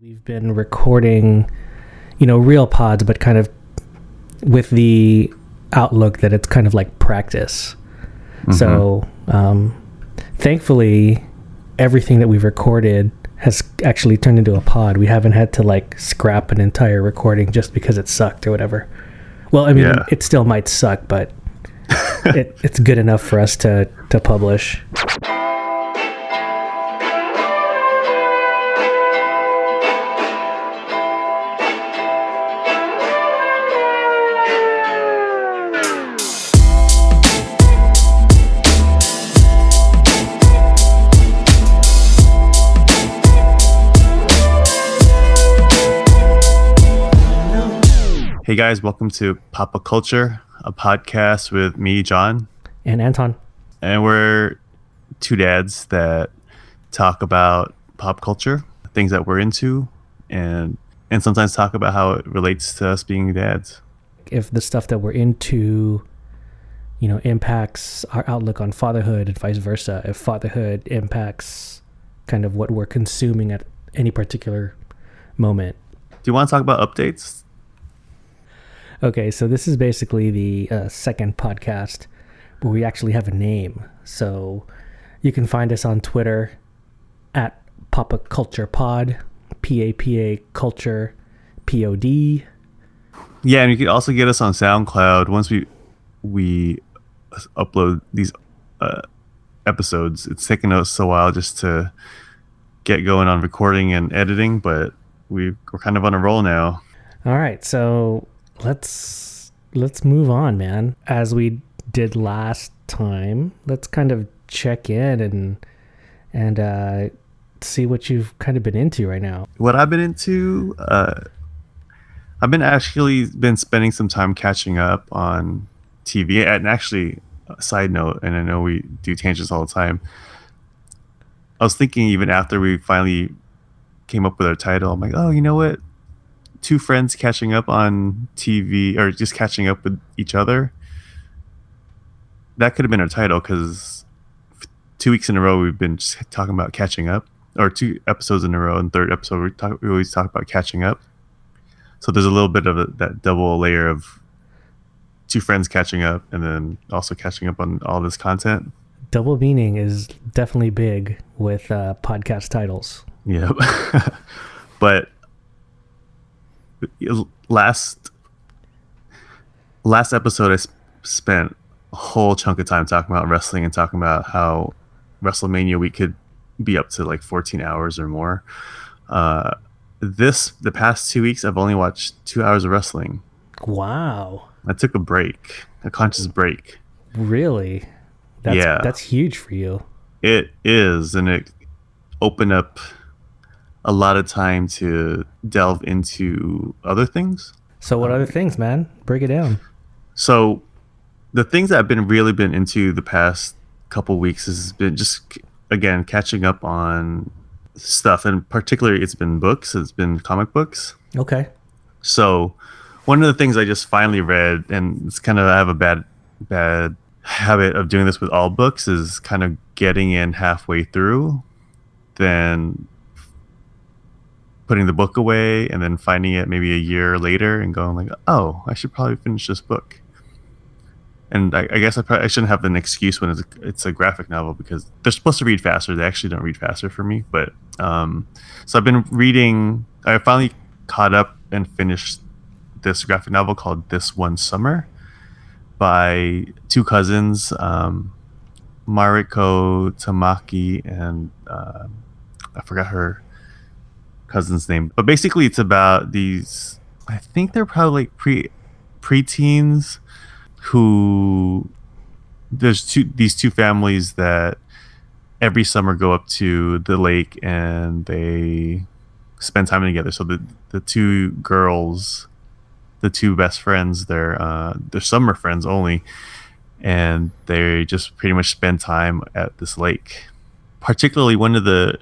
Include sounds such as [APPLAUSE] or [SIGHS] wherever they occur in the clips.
We've been recording, you know, real pods, but kind of with the outlook that it's kind of like practice. So, um, thankfully, everything that we've recorded has actually turned into a pod. We haven't had to like scrap an entire recording just because it sucked or whatever. Well, I mean, Yeah. it still might suck, but [LAUGHS] it, it's good enough for us to to publish. Hey guys, welcome to Papa Culture, a podcast with me, John, And Anton, and we're two dads that talk about pop culture, things that we're into, and and sometimes talk about how it relates to us being dads. if the stuff that we're into you know impacts our outlook on fatherhood and vice versa if fatherhood impacts kind of what we're consuming at any particular moment Do you want to talk about updates? Okay so this is basically the uh, second podcast where we actually have a name so you can find us on twitter at papa culture pod p-a-p-a culture p-o-d Yeah, and you can also get us on SoundCloud once we we upload these uh, episodes. It's taken us a while just to get going on recording and editing, but we we're kind of on a roll now. All right, so let's let's move on, man. As we did last time, let's kind of check in and and uh, see what you've kind of been into right now. What I've been into, uh, I've been actually been spending some time catching up on TV. And actually, side note, and I know we do tangents all the time. I was thinking even after we finally came up with our title, I'm like, oh, you know what? Two friends catching up on TV or just catching up with each other. That could have been our title because two weeks in a row we've been just talking about catching up, or two episodes in a row. And third episode we talk, we always talk about catching up. So there's a little bit of a, that double layer of two friends catching up, and then also catching up on all this content. Double meaning is definitely big with uh, podcast titles. Yep. [LAUGHS] but last last episode, I s- spent a whole chunk of time talking about wrestling and talking about how WrestleMania we could be up to like 14 hours or more. Uh, this the past two weeks, I've only watched two hours of wrestling. Wow, I took a break, a conscious break. really? That's, Yeah. that's huge for you. It is, and it opened up a lot of time to delve into other things. So what other things, man? Break it down. So, the things that I've been really been into the past couple weeks has been just again catching up on stuff, and particularly it's been books. It's been comic books. Okay. So, one of the things I just finally read, and it's kind of I have a bad bad habit of doing this with all books, is kind of getting in halfway through, then putting the book away, and then finding it maybe a year later and going like, oh, I should probably finish this book. And I, I guess I, probably, I shouldn't have an excuse when it's a, it's a graphic novel because they're supposed to read faster. They actually don't read faster for me. But um, so I've been reading. I finally caught up and finished this graphic novel called This One Summer by two cousins, um, Mariko Tamaki and uh, I forgot her cousin's name. But basically, it's about these. I think they're probably like pre preteens who there's two these two families that every summer go up to the lake and they spend time together. So the the two girls, the two best friends, they're uh, they're summer friends only, and they just pretty much spend time at this lake. Particularly, one of the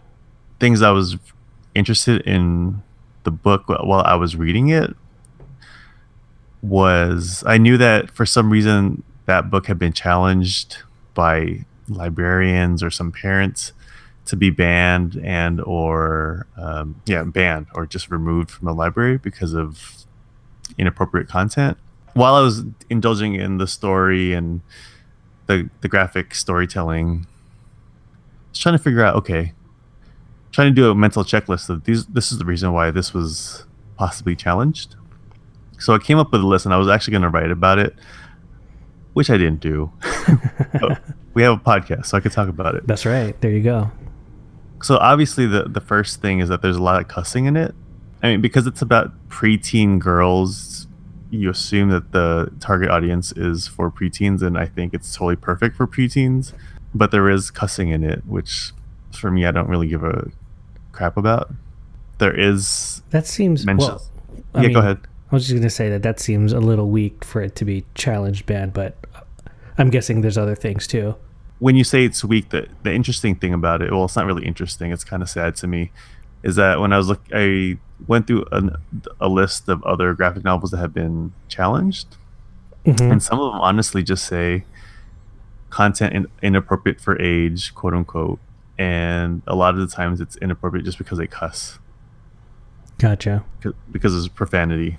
things I was interested in the book while I was reading it was I knew that for some reason that book had been challenged by librarians or some parents to be banned and or um, yeah banned or just removed from the library because of inappropriate content. While i was indulging in the story and the the graphic storytelling i was trying to figure out okay trying to do a mental checklist of these this is the reason why this was possibly challenged so i came up with a list and i was actually going to write about it which i didn't do [LAUGHS] we have a podcast so i could talk about it That's right. There you go. so obviously the the first thing is that there's a lot of cussing in it. I mean, because it's about preteen girls, you assume that the target audience is for preteens, and I think it's totally perfect for preteens. But there is cussing in it, which for me I don't really give a crap about. There is That seems mentions. well. I yeah, mean, go ahead. I was just gonna say that that seems a little weak for it to be challenged banned, but I'm guessing there's other things too. when you say it's weak, the the interesting thing about it, well, it's not really interesting. It's kind of sad to me, is that when I was look, I went through an, a list of other graphic novels that have been challenged, Mhm. and some of them honestly just say content in, inappropriate for age, quote unquote, and a lot of the times it's inappropriate just because they cuss Gotcha. because it's profanity.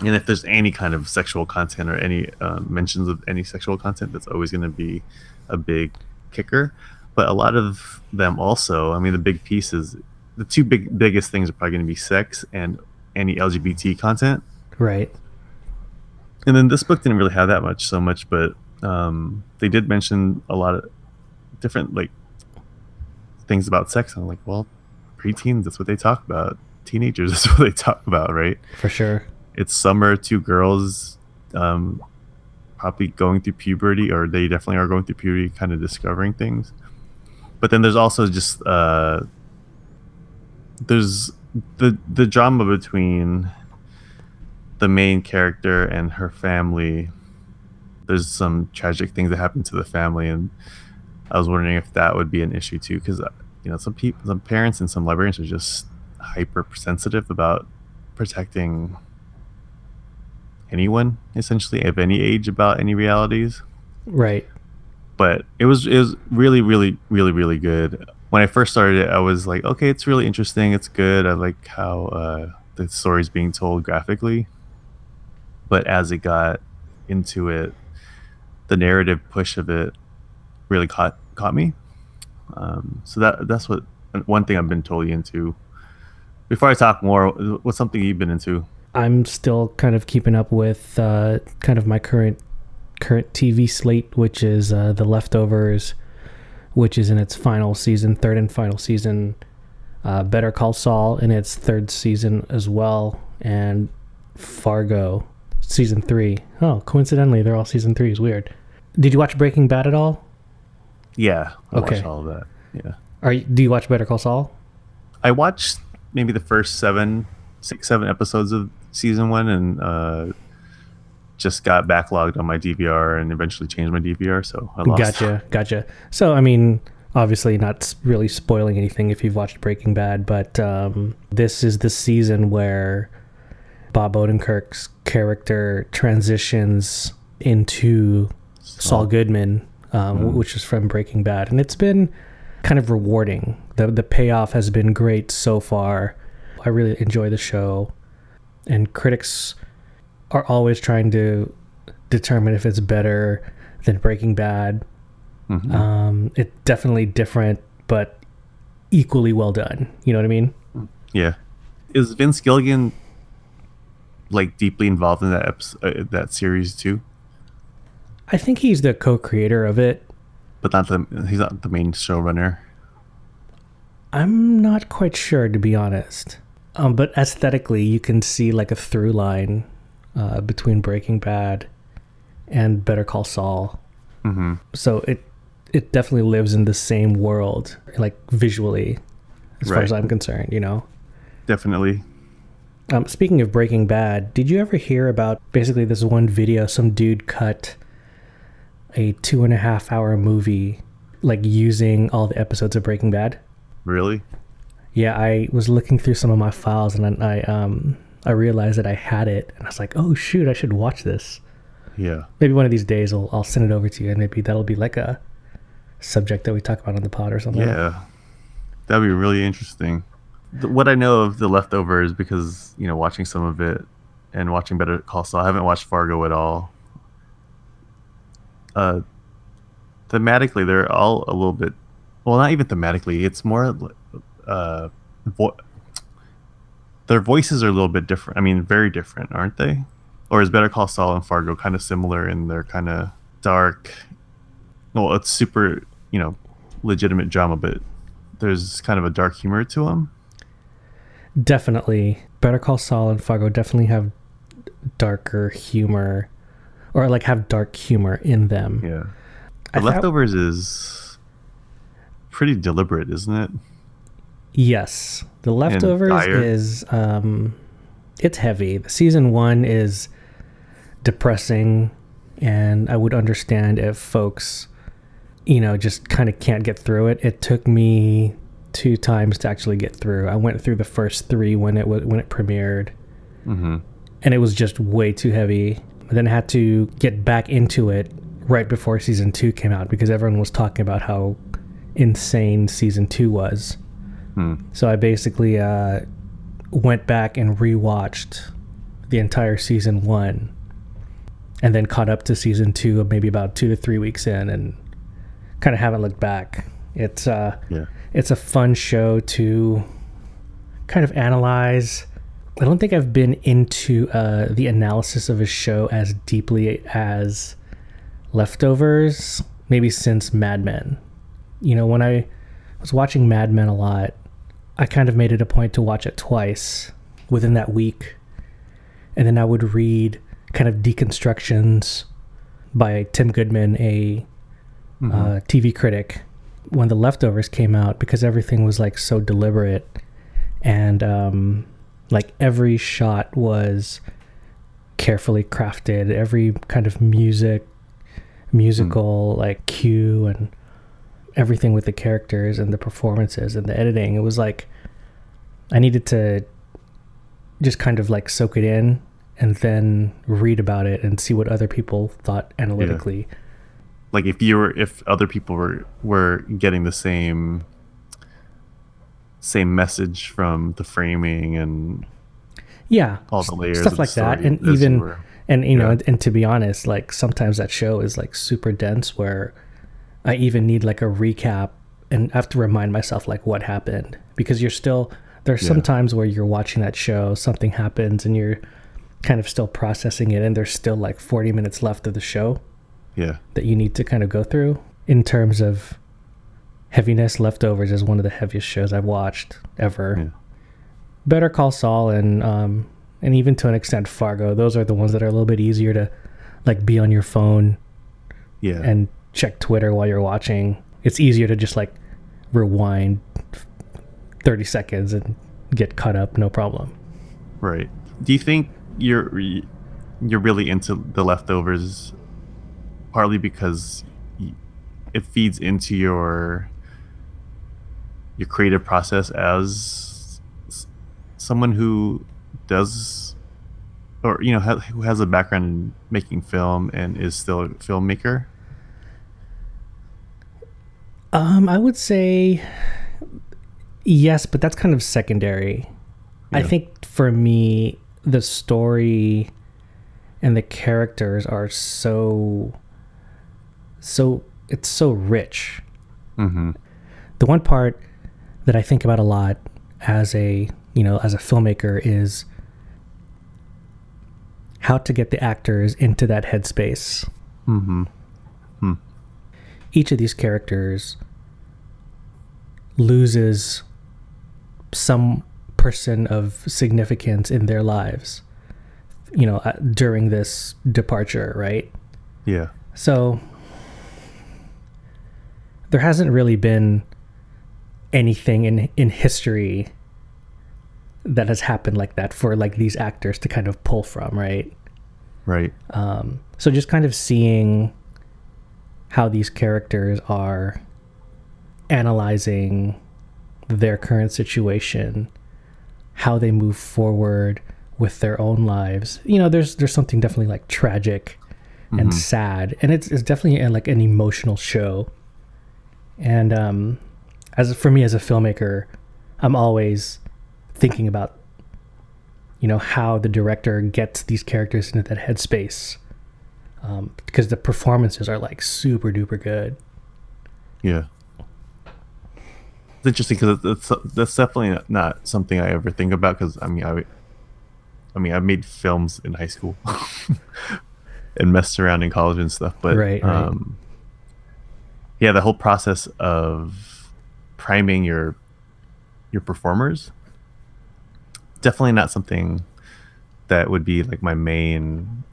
And if there's any kind of sexual content or any uh, mentions of any sexual content, that's always going to be a big kicker. But a lot of them also, I mean, the big pieces, the two big biggest things are probably going to be sex and any LGBT content. Right. And then this book didn't really have that much, so much, but um, they did mention a lot of different like things about sex. I'm like, well, preteens, that's what they talk about. Teenagers, [LAUGHS] that's what they talk about, right? For sure. it's summer two girls um probably going through puberty or they definitely are going through puberty kind of discovering things but then there's also just uh there's the the drama between the main character and her family there's some tragic things that happen to the family and i was wondering if that would be an issue too because you know some people some parents and some librarians are just hyper sensitive about protecting anyone essentially of any age about any realities. Right. but it was it was really really really really good. When i first started it i was like okay it's really interesting. It's good. I like how uh, the story's being told graphically. But as it got into it the narrative push of it really caught caught me um, so that that's what one thing i've been totally into before i talk more what's something you've been into I'm still kind of keeping up with uh, kind of my current current TV slate, which is uh, The Leftovers, which is in its final season, third and final season. Uh, Better Call Saul in its third season as well, and Fargo season three. Oh, coincidentally, they're all season three. Is weird. Did you watch Breaking Bad at all? Yeah i Okay. watched all of that yeah Are you, do you watch Better Call Saul? I watched maybe the first seven, six, seven episodes of season one, and uh, just got backlogged on my DVR, and eventually changed my DVR. So I lost. Gotcha, gotcha. So, I mean, obviously, not really spoiling anything if you've watched Breaking Bad, but um, this is the season where Bob Odenkirk's character transitions into Saul Goodman, um, which is from Breaking Bad, and it's been kind of rewarding. the The payoff has been great so far. I really enjoy the show, and critics are always trying to determine if it's better than Breaking Bad. Mhm. Um, it's definitely different, but equally well done. You know what I mean? yeah, is Vince Gilligan like deeply involved in that episode, uh, that series too? I think he's the co-creator of it. But not the he's not the main showrunner. I'm not quite sure, to be honest. Um, but aesthetically, you can see like a through line uh, between Breaking Bad and Better Call Saul. Mm-hmm. So it it definitely lives in the same world, like visually, as far as I'm concerned. You know. Definitely. Um, speaking of Breaking Bad, did you ever hear about basically this one video? Some dude cut a two and a half hour movie, like using all the episodes of Breaking Bad. Really? Yeah, I was looking through some of my files and then I um I realized that I had it, and I was like, oh shoot, I should watch this. Yeah. Maybe one of these days I'll I'll send it over to you, and maybe that'll be like a subject that we talk about on the pod or something. Yeah, that'd be really interesting. What I know of the leftovers because you know watching some of it and watching Better Call Saul. I haven't watched Fargo at all. Uh, thematically, they're all a little bit. Well, not even thematically. It's more. Uh, vo- their voices are a little bit different. I mean, very different, aren't they? Or is Better Call Saul and Fargo kind of similar in their kind of dark? Well, it's super, you know, legitimate drama, but there's kind of a dark humor to them. Definitely, Better Call Saul and Fargo definitely have darker humor, or like have dark humor in them. Yeah, I the thought- leftovers is pretty deliberate, isn't it? Yes, the leftovers is um, it's heavy. The season one is depressing, and I would understand if folks, you know, just kind of can't get through it. It took me two times to actually get through. I went through the first three when it was when it premiered, Mm-hmm. and it was just way too heavy. Then had to get back into it right before season two came out because everyone was talking about how insane season two was. Hmm. So I basically uh, went back and rewatched the entire season one, and then caught up to season two, maybe about two to three weeks in, and kind of haven't looked back. It's uh, Yeah. it's a fun show to kind of analyze. I don't think I've been into uh, the analysis of a show as deeply as Leftovers, maybe since Mad Men. You know, when I was watching Mad Men a lot, I kind of made it a point to watch it twice within that week. And then I would read kind of deconstructions by Tim Goodman, a Mhm. uh, TV critic, when the leftovers came out because everything was like so deliberate and um, like every shot was carefully crafted. Every kind of music musical hmm. like cue and everything with the characters and the performances and the editing it was like i needed to just kind of like soak it in and then read about it and see what other people thought analytically. Like if you were if other people were were getting the same same message from the framing and yeah all the layers stuff like that. and even were- and you know and, and to be honest like sometimes that show is like super dense where i even need like a recap and i have to remind myself like what happened because you're still there's Yeah. some times where you're watching that show something happens and you're kind of still processing it and there's still like 40 minutes left of the show yeah. that you need to kind of go through in terms of heaviness leftovers is one of the heaviest shows i've watched ever. Yeah. better call saul and um and even to an extent fargo. Those are the ones that are a little bit easier to like be on your phone yeah. and check twitter while you're watching. It's easier to just like rewind 30 seconds and get caught up no problem. Right. Do you think you're you're really into the leftovers partly because it feeds into your your creative process as someone who does or you know ha- who has a background in making film and is still a filmmaker Um, I would say yes, but that's kind of secondary. I think for me, the story and the characters are so, so it's so rich. mm-hmm. The one part that I think about a lot as a you know as a filmmaker is how to get the actors into that headspace. Mm-hmm. each of these characters loses some person of significance in their lives you know uh, during this departure right? Yeah. So there hasn't really been anything in in history that has happened like that for like these actors to kind of pull from right? Right. Um, so just kind of seeing how these characters are analyzing their current situation, how they move forward with their own lives. You know, there's there's something definitely like tragic and sad, and it's it's definitely uh, like an emotional show. And um, as for me as a filmmaker, I'm always thinking about you know how the director gets these characters into that headspace um, because the performances are like super duper good. Yeah. It's interesting because that's that's definitely not something I ever think about because I mean I, I mean I made films in high school [LAUGHS] and messed around in college and stuff, but Right, right. um, yeah, the whole process of priming your your performers definitely not something that would be like my main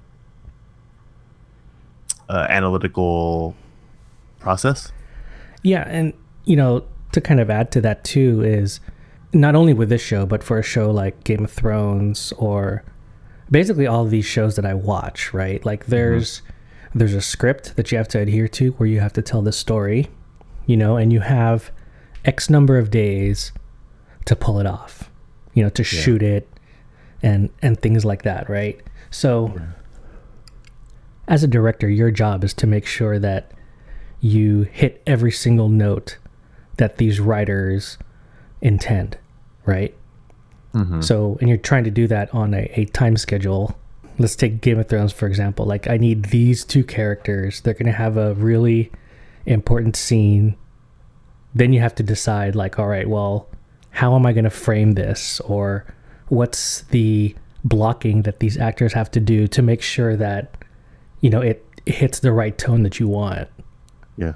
uh, analytical process. Yeah, and you know, to kind of add to that too is not only with this show, but for a show like Game of Thrones or basically all these shows that I watch, right? Like there's there's a script that you have to adhere to where you have to tell the story, you know, and you have X number of days to pull it off, you know, to shoot it and and things like that, right? So as a director, your job is to make sure that you hit every single note that these writers intend, right? Mm-hmm. So, and you're trying to do that on a, a time schedule. Let's take Game of Thrones, for example. Like, I need these two characters. They're going to have a really important scene. Then you have to decide, like, all right, well, how am I going to frame this? Or what's the blocking that these actors have to do to make sure that, you know, it hits the right tone that you want? Yeah.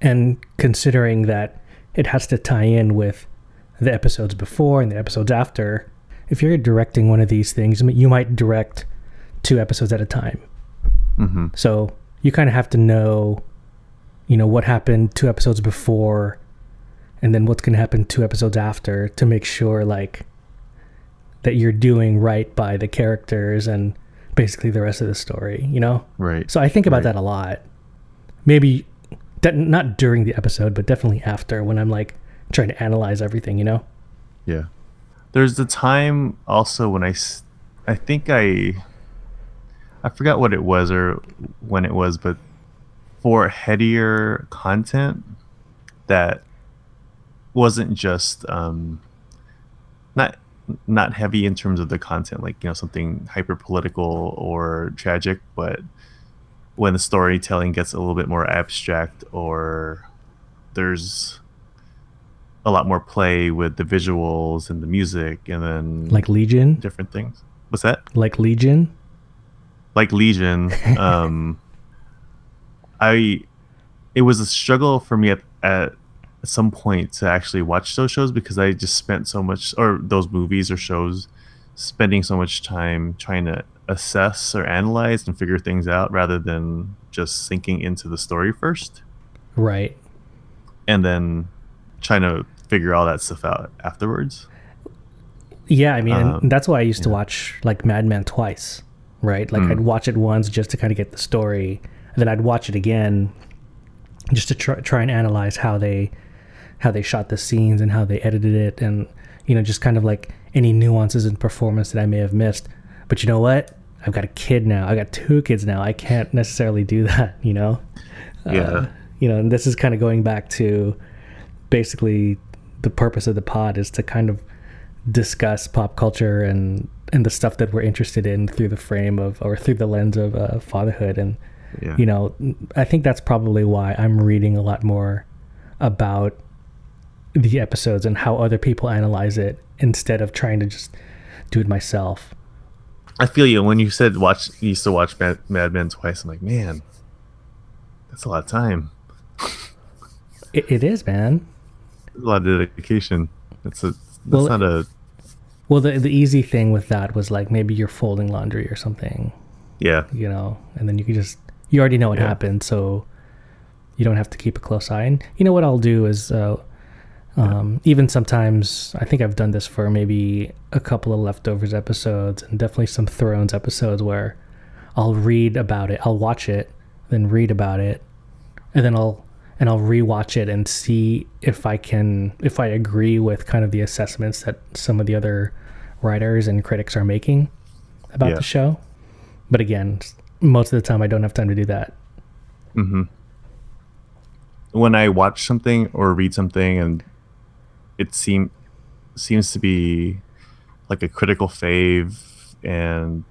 and considering that it has to tie in with the episodes before and the episodes after if you're directing one of these things you might direct two episodes at a time hmm so you kind of have to know you know what happened two episodes before and then what's going to happen two episodes after to make sure like that you're doing right by the characters and basically the rest of the story you know Right. so I think about Right. that a lot. Maybe not during the episode, but definitely after when I'm like trying to analyze everything, you know? Yeah. There's the time also when i i think I, I forgot what it was or when it was, but for headier content that wasn't just um, not not heavy in terms of the content, like you know something hyper political or tragic, but when the storytelling gets a little bit more abstract or there's a lot more play with the visuals and the music and then Like Legion, different things. What's that? like Legion. Like Legion. [LAUGHS] um I it was a struggle for me at, at some point to actually watch those shows because I just spent so much or those movies or shows spending so much time trying to assess or analyze and figure things out rather than just sinking into the story first Right. and then trying to figure all that stuff out afterwards. Yeah, I mean, Um, that's why I used to watch like Mad Men twice, right? Like Mm. I'd watch it once just to kind of get the story, then I'd watch it again just to try, try and analyze how they how they shot the scenes and how they edited it, and you know, just kind of like any nuances in performance that I may have missed. But you know what? I've got a kid now. I got two kids now. I can't necessarily do that. [LAUGHS] You know. Yeah. Uh, you know, and this is kind of going back to basically the purpose of the pod is to kind of discuss pop culture and and the stuff that we're interested in through the frame of or through the lens of uh, fatherhood and Yeah. you know i think that's probably why i'm reading a lot more about the episodes and how other people analyze it instead of trying to just do it myself I feel you when you said watch you used to watch Mad, Mad Men twice. I'm like, man, that's a lot of time. it, it is man That's a lot of dedication. That's a that's Well, not a well the, the easy thing with that was like maybe you're folding laundry or something yeah. you know, and then you can just you already know what Yeah. happened, so you don't have to keep a close eye. And you know what I'll do is, uh, um, even sometimes I think I've done this for maybe a couple of leftovers episodes, and definitely some Thrones episodes where I'll read about it, I'll watch it, then read about it, and then I'll and I'll rewatch it and see if I can if I agree with kind of the assessments that some of the other writers and critics are making about Yeah. the show. But again, most of the time I don't have time to do that. hmm when I watch something or read something and it seem seems to be like a critical fave and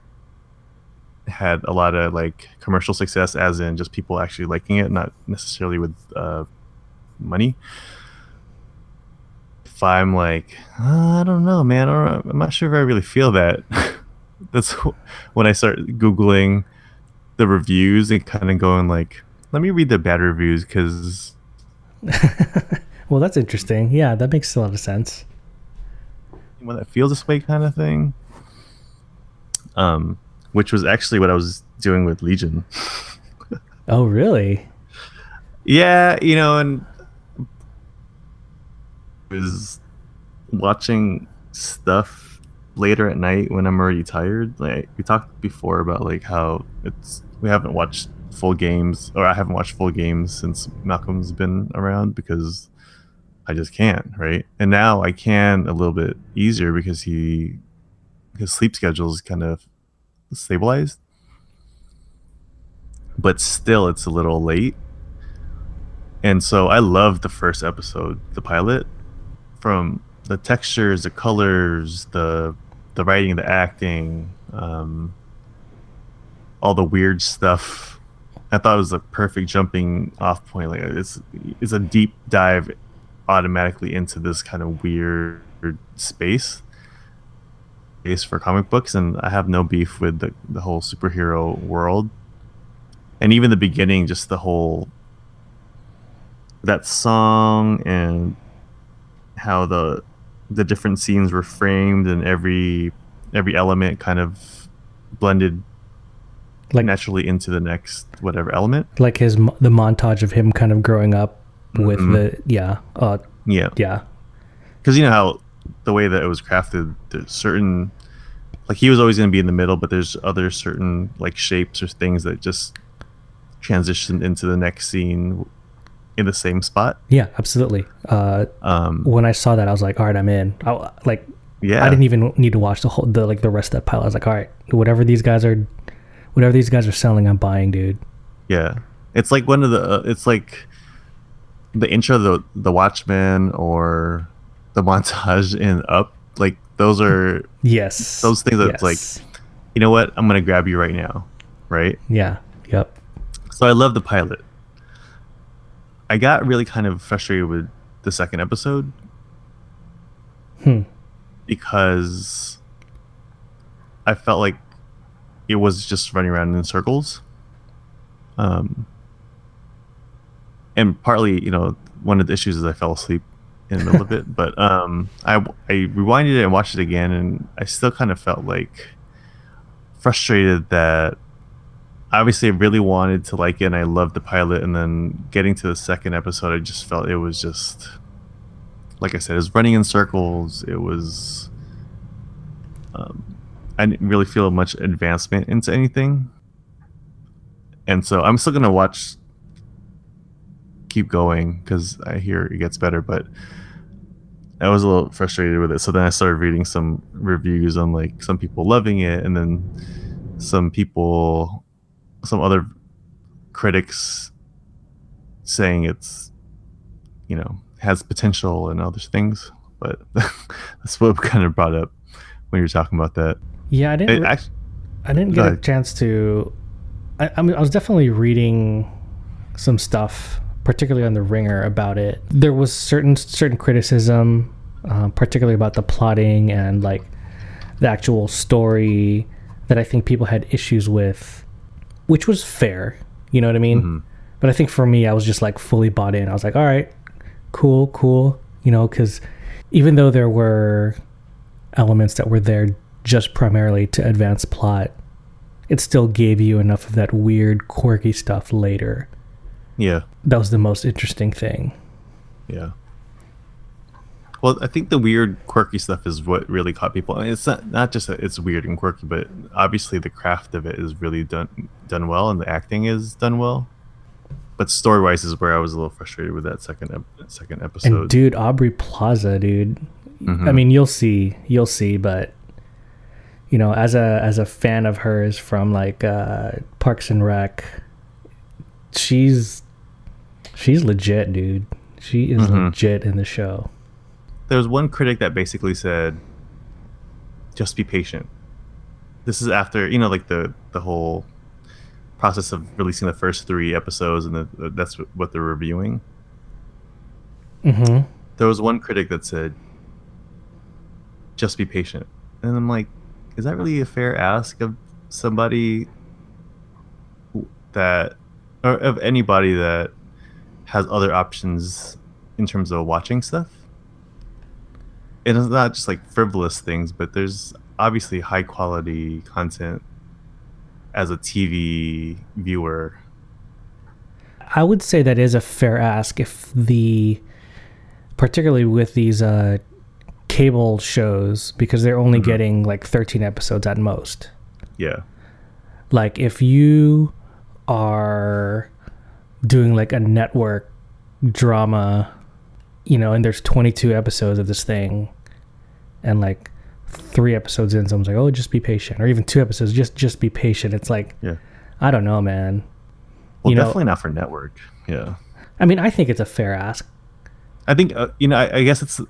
had a lot of like commercial success as in just people actually liking it not necessarily with uh, money if i'm like "Uh, i don't know man. I i'm not sure if i really feel that. [LAUGHS] That's when i start googling the reviews and kind of going like let me read the bad reviews because [LAUGHS] Well, that's interesting. Yeah, that makes a lot of sense. when that feels this way kind of thing um which was actually what i was doing with legion [LAUGHS] Oh, really? yeah you know and was watching stuff later at night when i'm already tired like we talked before about like how it's we haven't watched full games or i haven't watched full games since malcolm's been around because i just can't right? And now i can a little bit easier because he his sleep schedule is kind of stabilized. But still it's a little late. And so i love the first episode the pilot from the textures the colors the the writing the acting um all the weird stuff. I thought it was a perfect jumping off point. Like it's it's a deep dive automatically into this kind of weird space space for comic books and i have no beef with the, the whole superhero world. And even the beginning just the whole that song and how the the different scenes were framed and every every element kind of blended Like naturally into the next whatever element like his the montage of him kind of growing up with Mhm. the yeah, uh yeah yeah. because you know how the way that it was crafted there's certain like he was always going to be in the middle but there's other certain like shapes or things that just transitioned into the next scene in the same spot Yeah, absolutely. Uh um when I saw that I was like, "All right, I'm in." I, like yeah I didn't even need to watch the whole the like the rest of that pilot. I was like, "All right, whatever these guys are whatever these guys are selling, I'm buying, dude." Yeah, it's like one of the. Uh, it's like the intro, the the Watchmen, or the montage [LAUGHS] in Up. Like those are, [LAUGHS] Yes. Those things that's like- you know what? I'm gonna grab you right now, right? Yeah. Yep. So I love the pilot. I got really kind of frustrated with the second episode Hmm. because I felt like it was just running around in circles. Um, and partly, you know, one of the issues is I fell asleep in the middle of it. [LAUGHS] But um, I I rewinded it and watched it again, and I still kind of felt like frustrated that obviously I really wanted to like it, and I loved the pilot, and then getting to the second episode, I just felt it was just like I said, it was running in circles. It was. Um, I didn't really feel much advancement into anything, and so I'm still gonna watch. Keep going because I hear it gets better, but I was a little frustrated with it. So then I started reading some reviews on like some people loving it, and then some people, some other critics saying it's, you know, has potential and other things. But [LAUGHS] that's what [LAUGHS] kind of brought up when you're talking about that. Yeah, I didn't. It re- actually, I didn't get a chance to. I, I mean, I was definitely reading some stuff, particularly on the Ringer, about it. There was certain certain criticism, um, particularly about the plotting and like the actual story that I think people had issues with, which was fair. You know what I mean? Mhm. But I think for me, I was just like fully bought in. I was like, all right, cool, cool. You know, because even though there were elements that were there just primarily to advance plot, it still gave you enough of that weird, quirky stuff later. yeah, That was the most interesting thing. yeah. Well, I think the weird, quirky stuff is what really caught people. I mean, it's not not just that it's weird and quirky, but obviously the craft of it is really done done well, and the acting is done well. But story wise is where I was a little frustrated with that second ep- second episode. And dude, Aubrey Plaza, dude. I Mhm. mean, you'll see, you'll see, but you know, as a as a fan of hers from like uh, Parks and Rec, she's She's legit, dude. She is Mhm. legit in the show. There was one critic that basically said, "Just be patient." This is after you know, like the the whole process of releasing the first three episodes, and the, that's what- what they're reviewing. Mm-hmm. There was one critic that said, "Just be patient," and I'm like, "Is that really a fair ask of somebody that, or of anybody that has other options in terms of watching stuff?" And it's not just like frivolous things, but there's obviously high quality content as a TV viewer. I would say that is a fair ask if the, particularly with these uh, cable shows, because they're only Mhm. getting like 13 episodes at most. Yeah. Like if you are doing like a network drama, you know, and there's 22 episodes of this thing, and like three episodes in, someone's like, "Oh, just be patient," or even two episodes, just just be patient. It's like, Yeah. I don't know, man. Well, You know- definitely not for network. Yeah. I mean, I think it's a fair ask. I think uh, you know. I, I guess it's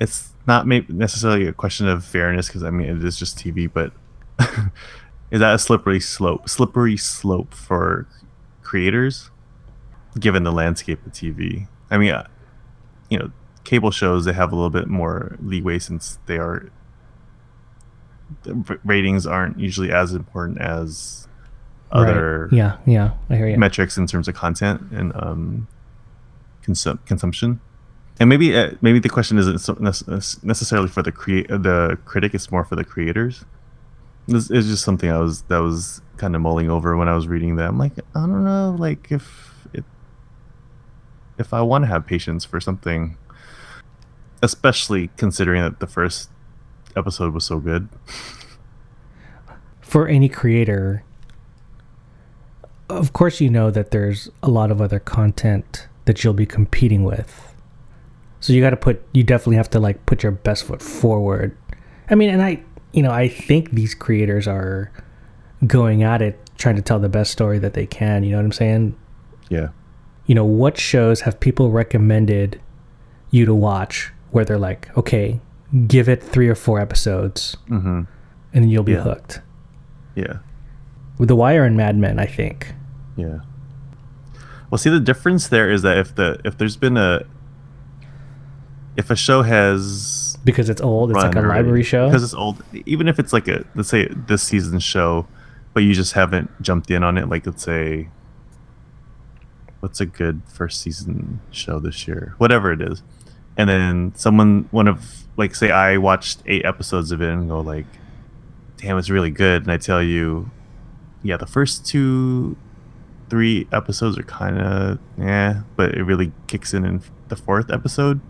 it's not maybe necessarily a question of fairness because I mean it is just TV, but [LAUGHS] is that a slippery slope? Slippery slope for creators, given the landscape of TV. I mean, uh, you know, cable shows they have a little bit more leeway since they are the ratings aren't usually as important as Right. other Yeah, yeah, I hear you. metrics in terms of content and um, consum- consumption. And maybe uh, maybe the question isn't necessarily for the create the critic; it's more for the creators. This is just something I was that was kind of mulling over when I was reading that. I'm like, I don't know, like if it if I want to have patience for something, especially considering that the first episode was so good. For any creator, of course, you know that there's a lot of other content that you'll be competing with. So you got to put, you definitely have to like put your best foot forward. I mean, and I, you know, I think these creators are going at it trying to tell the best story that they can. You know what I'm saying? Yeah. you know, what shows have people recommended you to watch where they're like, okay, give it three or four episodes Mm-hmm. and then you'll be Yeah. hooked. Yeah. With The Wire and Mad Men, I think. Yeah. Well, see, the difference there is that if the if there's been a if a show has Because it's old, it's like a library show. because it's old, even if it's like a let's say this season's show, but you just haven't jumped in on it, like let's say what's a good first season show this year, whatever it is, and then someone one of like say I watched eight episodes of it and go like, damn, it's really good, and I tell you, yeah, the first two, three episodes are kind of yeah, but it really kicks in in the fourth episode.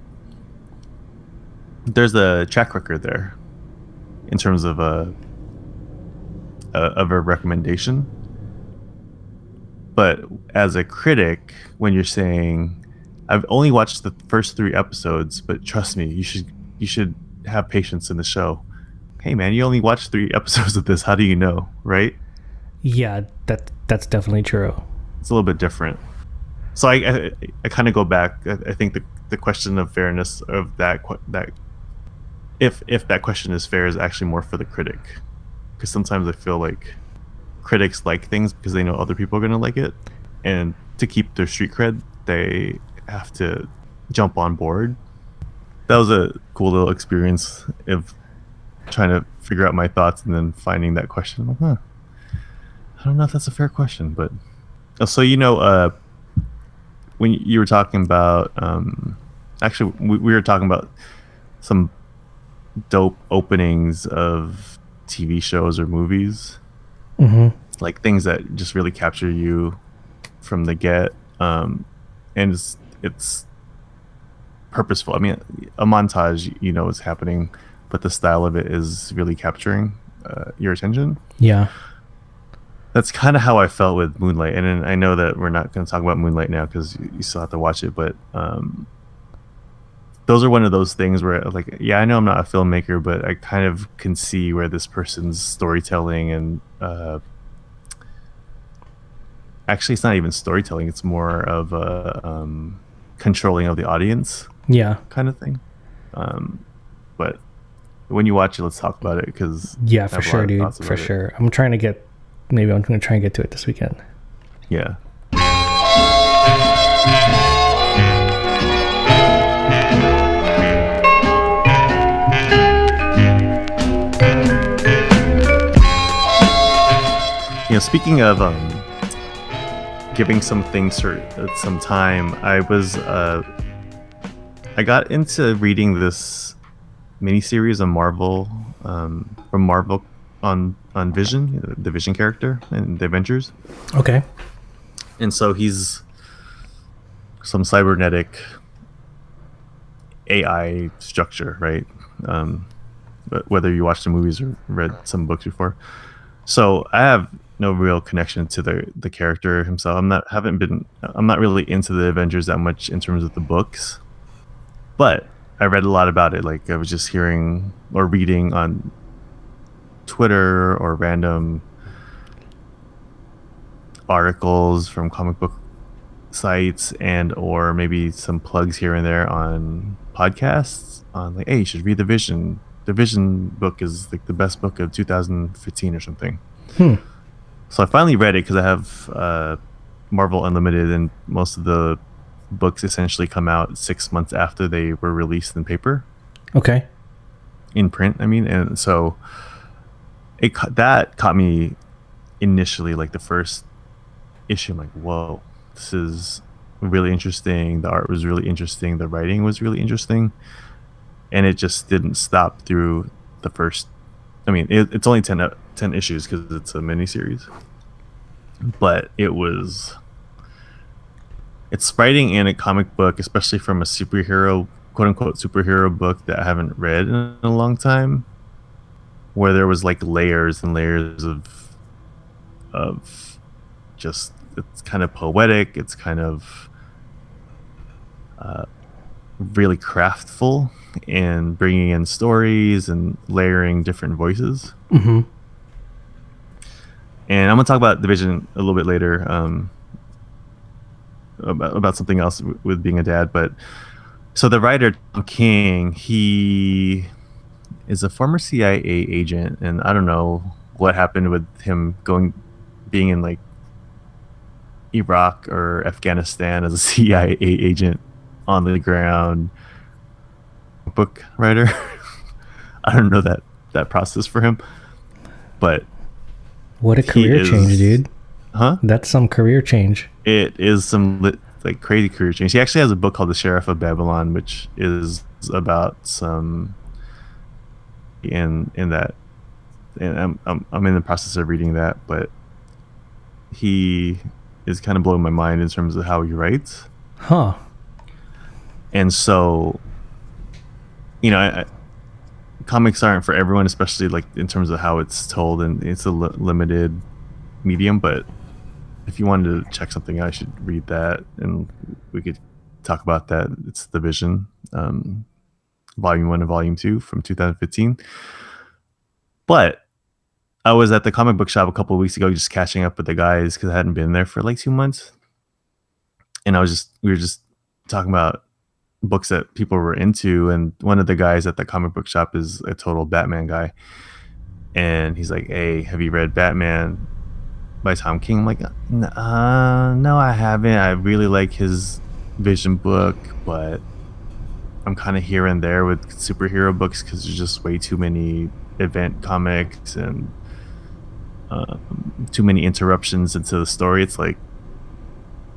There's a track record there, in terms of a, a of a recommendation. But as a critic, when you're saying, "I've only watched the first three episodes, but trust me, you should you should have patience in the show." Hey man, you only watched three [LAUGHS] episodes of this. How do you know, right? yeah, that that's definitely true. it's a little bit different. So I I, I kind of go back. I, I think the the question of fairness of that that if if that question is fair is actually more for the critic, because sometimes I feel like critics like things because they know other people are gonna like it, and to keep their street cred, they have to jump on board. That was a cool little experience of trying to figure out my thoughts and then finding that question. Like, huh. I don't know if that's a fair question, but Oh, so you know, uh, when you were talking about, um, actually, we, we were talking about some dope openings of TV shows or movies, hmm like things that just really capture you from the get, um, and it's it's purposeful. I mean, a montage, you know, is happening, but the style of it is really capturing uh, your attention Yeah. that's kind of how I felt with Moonlight, and I know that we're not going to talk about Moonlight now because you, you still have to watch it. But um, those are one of those things where, like, yeah, I know I'm not a filmmaker, but I kind of can see where this person's storytelling and uh, actually it's not even storytelling it's more of a um, controlling of the audience Yeah. kind of thing um, but when you watch it let's talk about it because Yeah, for sure, dude. For sure. I'm trying to get. Maybe I'm gonna try and get to it this weekend. yeah you know speaking of um giving some things uh, some time i was uh i got into reading this miniseries on marvel um from marvel on on vision the vision character in the avengers Okay. and so he's some cybernetic AI structure, right? Um, but whether you watched the movies or read some books before, so I have no real connection to the the character himself. I'm not haven't been I'm not really into the Avengers that much in terms of the books, but I read a lot about it. Like I was just hearing or reading on Twitter or random articles from comic book sites and or maybe some plugs here and there on podcasts on like hey you should read the vision the vision book is like the best book of 2015 or something Hmm. So i finally read it because i have uh, marvel unlimited and most of the books essentially come out six months after they were released in paper. Okay. in print i mean and so it that caught me initially like the first issue i'm like whoa this is really interesting. The art was really interesting. The writing was really interesting. And it just didn't stop through the first i mean it, it's only 10, 10 issues because it's a mini series but it was it's writing in a comic book especially from a superhero quote unquote superhero book that i haven't read in a long time where there was like layers and layers of of just it's kind of poetic it's kind of uh, really craftful and bringing in stories and layering different voices Mm-hmm. And i'm gonna talk about division a little bit later um, about, about something else w- with being a dad but so the writer king he is a former cia agent and i don't know what happened with him going being in like iraq or afghanistan as a [LAUGHS] cia agent on the ground. Book writer. [LAUGHS] I don't know that that process for him but What a career is- change, dude. huh That's some career change. it is some lit, like crazy career change. He actually has a book called The Sheriff of Babylon, which is about some in in that. And I'm I'm, I'm in the process of reading that, but he is kind of blowing my mind in terms of how he writes, Huh. and so you know, I, I, comics aren't for everyone, especially like in terms of how it's told, and it's a li- limited medium, but if you wanted to check something I should read that, and we could talk about that. It's the Vision, um, Volume One and Volume Two from 2015. But I was at the comic book shop a couple of weeks ago, just catching up with the guys because I hadn't been there for like two months, and I was just we were just talking about books that people were into, and one of the guys at the comic book shop is a total Batman guy, and he's like, "Hey, have you read Batman?" by Tom King. I'm like, uh, no, I haven't. I really like his Vision book, but I'm kind of here and there with superhero books because there's just way too many event comics and uh, too many interruptions into the story. It's like,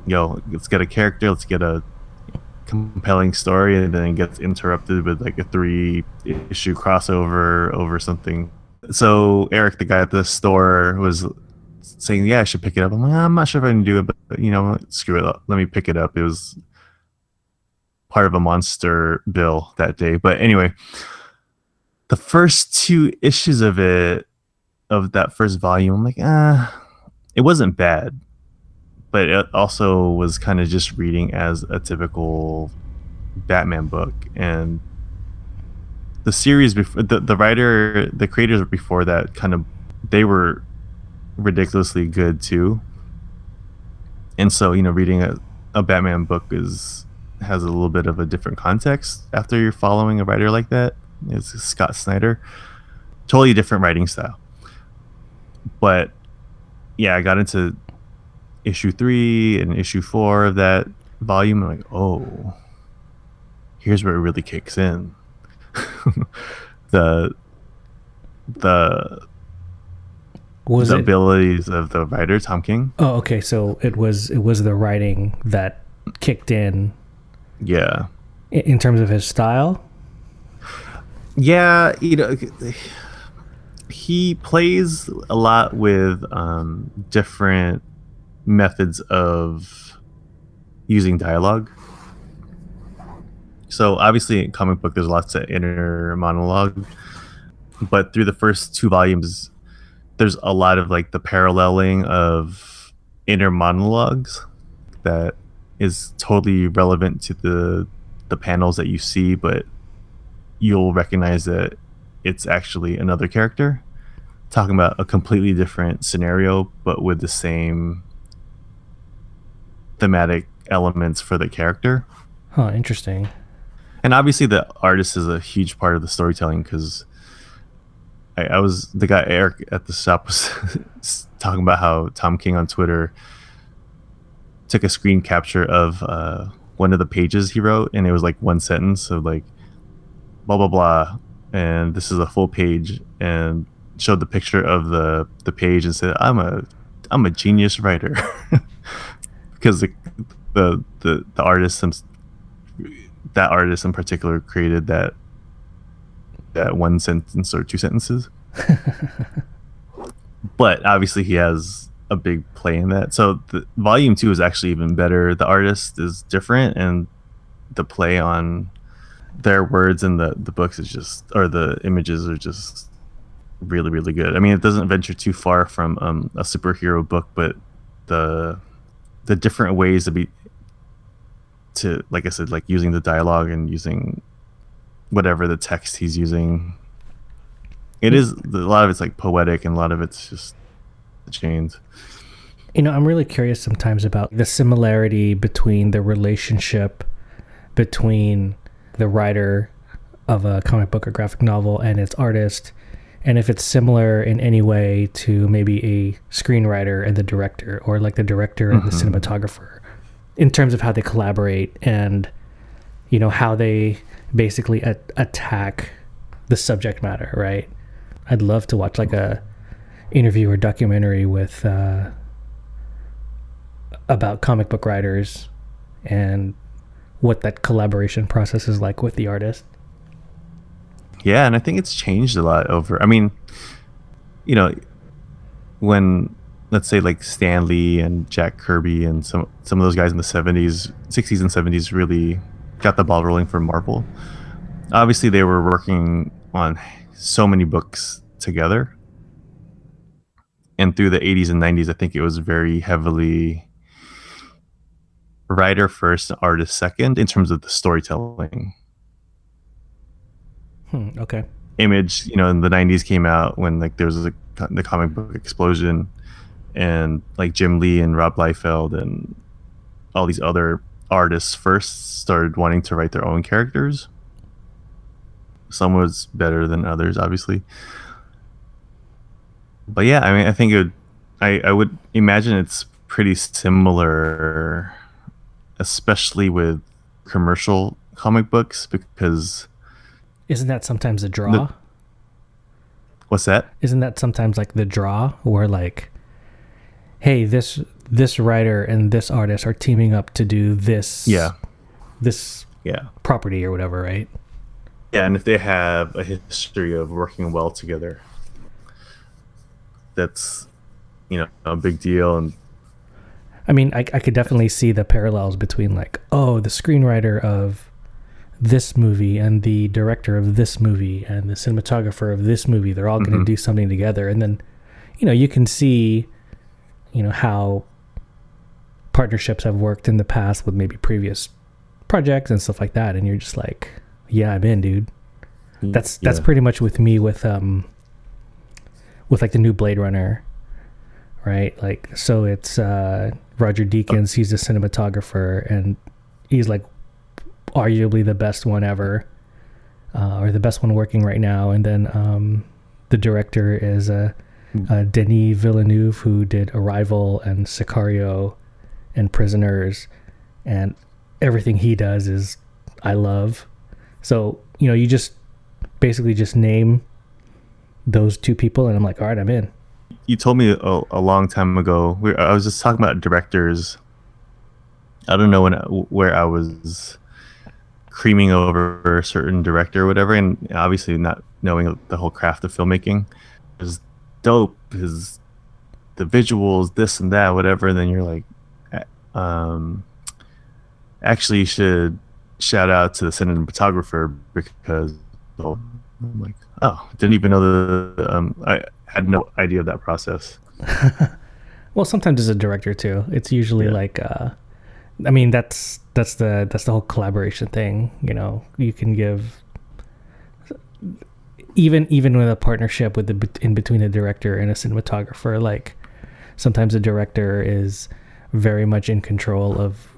yo, let's get a character, let's get a compelling story, and then gets interrupted with like a three issue crossover over something. So Eric, the guy at the store, was saying, "Yeah, I should pick it up." I'm like, "I'm not sure if I can do it, but, but, you know, screw it. Up. Let me pick it up." It was part of a monster bill that day, but anyway, the first two issues of it, of that first volume, I'm like, ah, it wasn't bad, but it also was kind of just reading as a typical Batman book, and the series before the, the writer, the creators before that, kind of they were ridiculously good too. and so you know reading a, a batman book is has a little bit of a different context after you're following a writer like that. It's scott snyder. Totally different writing style. But yeah i got into issue three and issue four of that volume I'm like oh here's where it really kicks in [LAUGHS] the the Was the it? abilities of the writer Tom King. Oh, okay. So it was it was the writing that kicked in Yeah, in terms of his style. yeah. You know, he plays a lot with um, different methods of using dialogue. So obviously, in comic book, there's lots of inner monologue, but through the first two volumes, there's a lot of like the paralleling of inner monologues that is totally relevant to the the panels that you see, but you'll recognize that it's actually another character talking about a completely different scenario, but with the same thematic elements for the character Huh. Interesting. and obviously the artist is a huge part of the storytelling because I, I was the guy Eric at the shop was [LAUGHS] talking about how Tom King on Twitter took a screen capture of uh, one of the pages he wrote, and it was like one sentence of like blah blah blah, and this is a full page, and showed the picture of the the page and said, "I'm a I'm a genius writer," [LAUGHS] because the the the, the artist that artist in particular created that that one sentence or two sentences. [LAUGHS] but obviously he has a big play in that. So the volume 2 is actually even better. The artist is different and the play on their words in the the books is just or the images are just really really good. I mean it doesn't venture too far from um, a superhero book but the the different ways to be to like I said, like using the dialogue and using whatever the text he's using. It is a lot of it's like poetic and a lot of it's just chains. You know, I'm really curious sometimes about the similarity between the relationship between the writer of a comic book or graphic novel and its artist, and if it's similar in any way to maybe a screenwriter and the director, or like the director and the cinematographer, in terms of how they collaborate and, you know, how they basically a- attack the subject matter, right? I'd love to watch like a interview or documentary with uh, about comic book writers and what that collaboration process is like with the artist. Yeah, and I think it's changed a lot over. I mean, you know, when let's say like Stan Lee and Jack Kirby and some some of those guys in the seventies, sixties, and seventies really got the ball rolling for Marvel. Obviously, they were working on so many books together, and through the eighties and nineties, I think it was very heavily writer first, artist second in terms of the storytelling Hmm, okay. image you know in the 90s came out when like there was a, the comic book explosion and like jim lee and rob liefeld and all these other artists first started wanting to write their own characters some was better than others obviously but yeah i mean i think it would i i would imagine it's pretty similar especially with commercial comic books because Isn't that sometimes a draw? what's that Isn't that sometimes like the draw where like, hey, this this writer and this artist are teaming up to do this yeah this yeah property or whatever, right? Yeah, and if they have a history of working well together, that's you know a big deal. And I mean, I, I could definitely see the parallels between like, oh, the screenwriter of this movie and the director of this movie and the cinematographer of this movie, they're all going to do something together. And then, you know, you can see, you know, how partnerships have worked in the past with maybe previous projects and stuff like that. And you're just like, yeah, I'm in, dude. That's that's yeah. pretty much with me with um with like the new Blade Runner, right? Like so it's uh Roger Deakins, he's a cinematographer, and he's like arguably the best one ever, uh, or the best one working right now. And then um, the director is uh, uh, Denis Villeneuve, who did Arrival and Sicario and Prisoners, and everything he does is I love. So you know, you just basically just name those two people, and I'm like, all right, I'm in. You told me a, a long time ago. We, I was just talking about directors. I don't know when where I was creaming over a certain director or whatever, and obviously not knowing the whole craft of filmmaking is dope. His the visuals, this and that, whatever. And then you're like, um, actually, you should shout out to the cinematographer because well, I'm like, oh, didn't even know the. Um, I had no idea of that process. [LAUGHS] well, sometimes as a director too, it's usually yeah. like, uh, I mean, that's that's the that's the whole collaboration thing. You know, you can give even even with a partnership with the in between a director and a cinematographer, like sometimes a director is very much in control of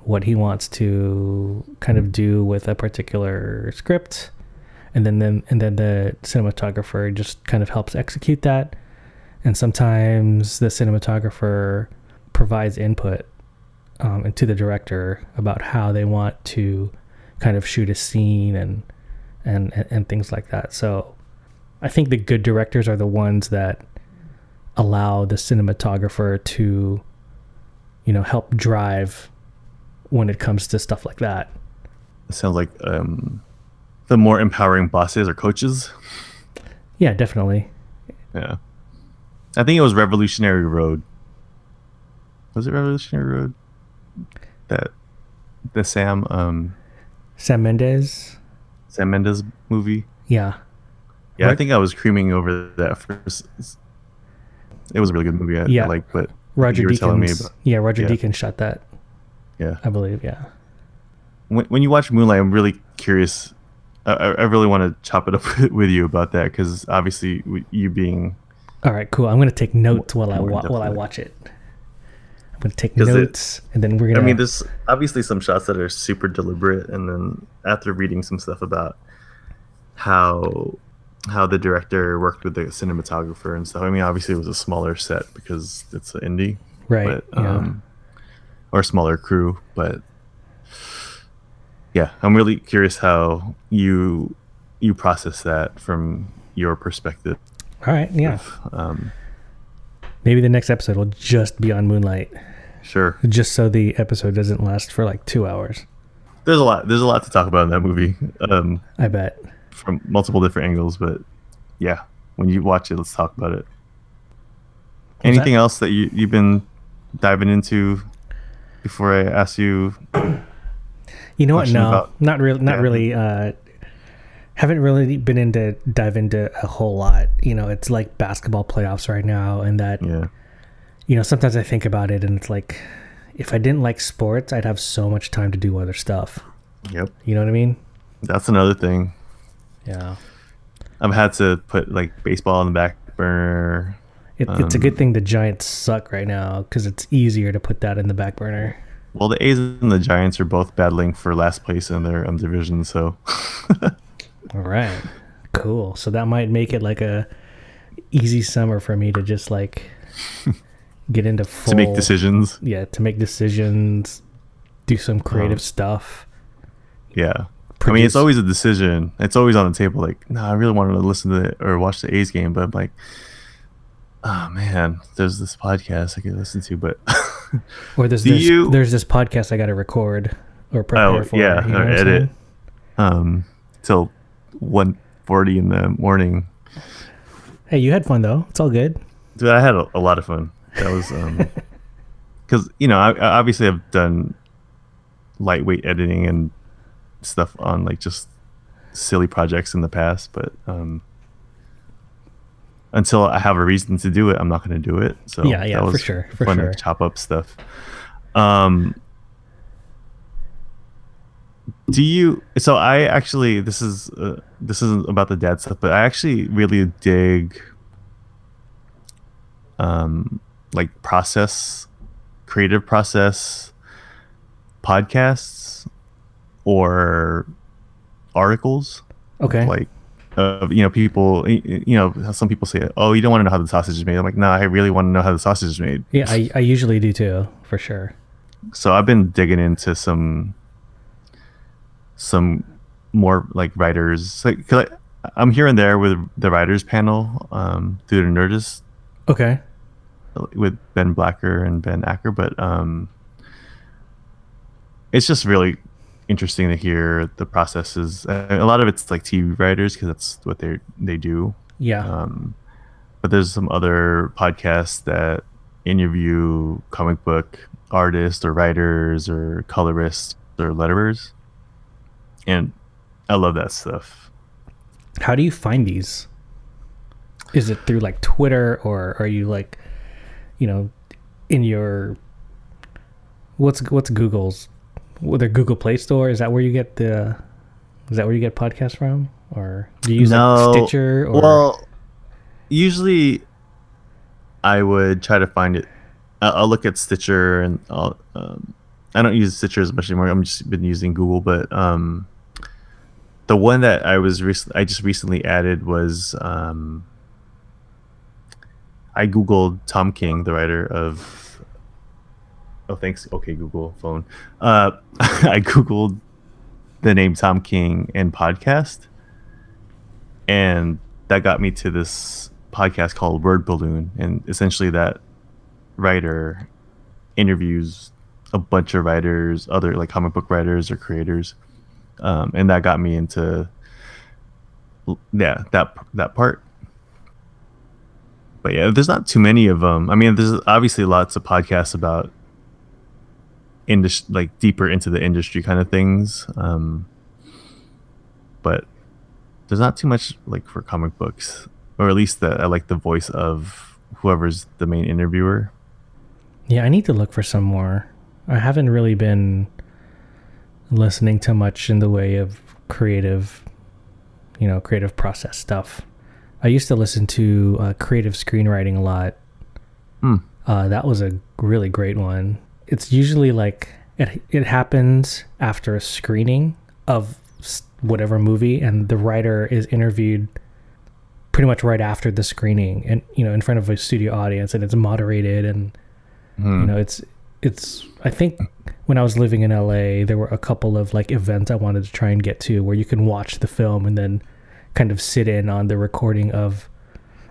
what he wants to kind of do with a particular script and then then and then the cinematographer just kind of helps execute that and sometimes the cinematographer provides input um, and to the director about how they want to kind of shoot a scene and and and things like that so i think the good directors are the ones that allow the cinematographer to you know help drive when it comes to stuff like that. It sounds like um, the more empowering bosses or coaches. Yeah, definitely. Yeah, I think it was Revolutionary Road. Was it Revolutionary Road? That the Sam um, Sam Mendes. Sam Mendes movie. Yeah. Yeah, right. I think I was creaming over that first. It was a really good movie. I, yeah, I like, but Roger Deakins. yeah, Roger yeah. Deakins shot that. Yeah, I believe. Yeah. When when you watch Moonlight, I'm really curious. I, I really want to chop it up [LAUGHS] with you about that because obviously you being. All right, cool. I'm gonna take notes while I wa- while I watch it. I'm gonna take notes, it, and then we're gonna. I mean, there's obviously some shots that are super deliberate, and then after reading some stuff about how how the director worked with the cinematographer and stuff. I mean, obviously it was a smaller set because it's an indie, right? But, um, or smaller crew. But yeah, I'm really curious how you you process that from your perspective. All right, yeah. If, um, Maybe the next episode will just be on Moonlight. Sure. Just so the episode doesn't last for like two hours. There's a lot. There's a lot to talk about in that movie. Um, I bet. From multiple different angles, but yeah, when you watch it, let's talk about it. Anything that? else that you you've been diving into before I ask you? You know what? No, not really. Not yeah. really. Uh, haven't really been into dive into a whole lot. You know, it's like basketball playoffs right now, and that. Yeah. You know, sometimes I think about it, and it's like, if I didn't like sports, I'd have so much time to do other stuff. Yep. You know what I mean? That's another thing. Yeah. I've had to put like baseball on the back burner it, um, it's a good um, thing the Giants suck right now because it's easier to put that in the back burner. Well, the A's and the Giants are both battling for last place in their um, division, so. [LAUGHS] All right, cool. So that might make it like a easy summer for me to just like [LAUGHS] get into full, to make decisions. Yeah, to make decisions, do some creative um, stuff. Yeah. Produce. I mean, it's always a decision. It's always on the table. Like, no, nah, I really wanted to listen to it or watch the A's game, but I'm like, oh man, there's this podcast I could listen to, but or there's [LAUGHS] this, you, there's this podcast I got to record or prepare oh, for. Yeah, you know or edit. Um, till one forty in the morning. Hey, you had fun though. It's all good. Dude, I had a, a lot of fun. That was um, [LAUGHS] because you know, I, I obviously have done lightweight editing and stuff on like just silly projects in the past, but um until I have a reason to do it, I'm not going to do it. So yeah, yeah, for sure, for sure. chop up stuff. Um, do you? So I actually, this is uh, this isn't about the dad stuff, but I actually really dig, um, like process creative process podcasts or articles. Okay. Like, uh, you know, people, you know, some people say, "Oh, you don't want to know how the sausage is made." I'm like, "No, nah, I really want to know how the sausage is made." Yeah, I, I usually do too, for sure. So I've been digging into some some more like writers, like cause I, I'm here and there with the writers panel um, through the Nerdist Okay. with Ben Blacker and Ben Acker, but um, it's just really interesting to hear the processes. A lot of it's like TV writers because that's what they they do. Yeah. Um, but there's some other podcasts that interview comic book artists or writers or colorists or letterers, and I love that stuff. How do you find these? Is it through like Twitter or are you like, you know, in your what's what's Google's their Google Play Store? Is that where you get the is that where you get podcasts from? Or do you use No. like Stitcher or Well, usually I would try to find it. I'll, I'll look at Stitcher and I'll. Um, I don't use Stitcher as much anymore. I'm just been using Google, but um, the one that I was rec- I just recently added was um, I googled Tom King, the writer of. Oh, thanks. Okay, Google phone. Uh, [LAUGHS] I googled the name Tom King and podcast, and that got me to this podcast called Word Balloon, and essentially that writer interviews a bunch of writers, other like comic book writers or creators, um, and that got me into yeah that that part. But yeah, there's not too many of them. I mean, there's obviously lots of podcasts about industry, like deeper into the industry kind of things. Um, but there's not too much like for comic books, or at least that I like the voice of whoever's the main interviewer. Yeah, I need to look for some more. I haven't really been listening to much in the way of creative, you know, creative process stuff. I used to listen to uh, creative screenwriting a lot. Hmm. Uh, that was a really great one. It's usually like it it happens after a screening of whatever movie, and the writer is interviewed pretty much right after the screening, and you know, in front of a studio audience, and it's moderated and Hmm. you know it's it's i think when i was living in la there were a couple of like events i wanted to try and get to where you can watch the film and then kind of sit in on the recording of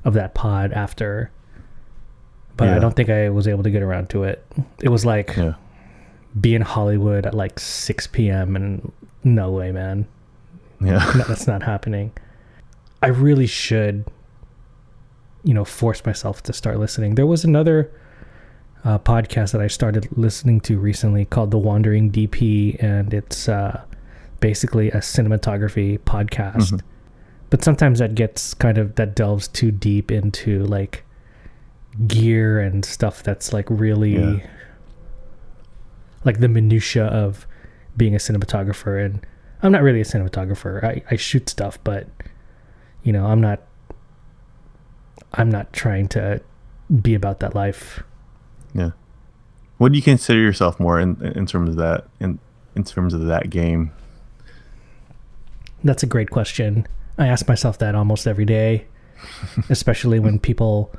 of that pod after but i don't think i was able to get around to it it was like yeah. be in hollywood at like 6 p.m and no way man Yeah. [LAUGHS] no, that's not happening. I really should, you know, force myself to start listening. There was another uh, podcast that I started listening to recently called The Wandering DP, and it's uh, basically a cinematography podcast. Mhm. But sometimes that gets kind of that delves too deep into like gear and stuff that's like really Yeah. like the minutia of being a cinematographer and I'm not really a cinematographer. I, I shoot stuff, but you know, I'm not I'm not trying to be about that life. Yeah. What do you consider yourself more in in terms of that in in terms of that game? That's a great question. I ask myself that almost every day, [LAUGHS] especially when people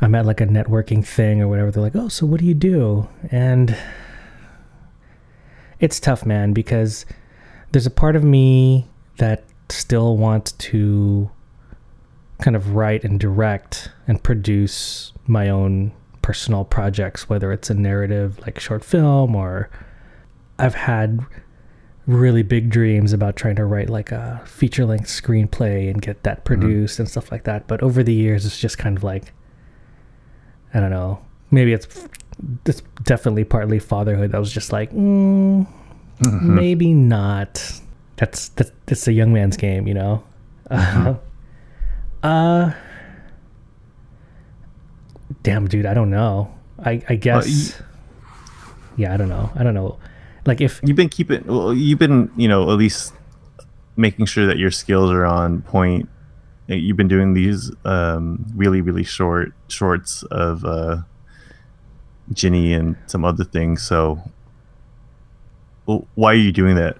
I'm at like a networking thing or whatever. They're like, "Oh, so what do you do?" And it's tough, man, because there's a part of me that still wants to kind of write and direct and produce my own personal projects, whether it's a narrative like short film or I've had really big dreams about trying to write like a feature length screenplay and get that produced and stuff like that. But over the years, it's just kind of like, I don't know. Maybe it's it's definitely partly fatherhood. I was just like, mm, maybe not. That's that's it's a young man's game, you know. [LAUGHS] Uh, uh, damn, dude, I don't know. I I guess. yeah, I don't know. I don't know. Like if You've been keeping well, you've been, you know, at least making sure that your skills are on point. Uh, You've been doing these um really really short shorts of uh Ginny and some other things. So, well, why are you doing that?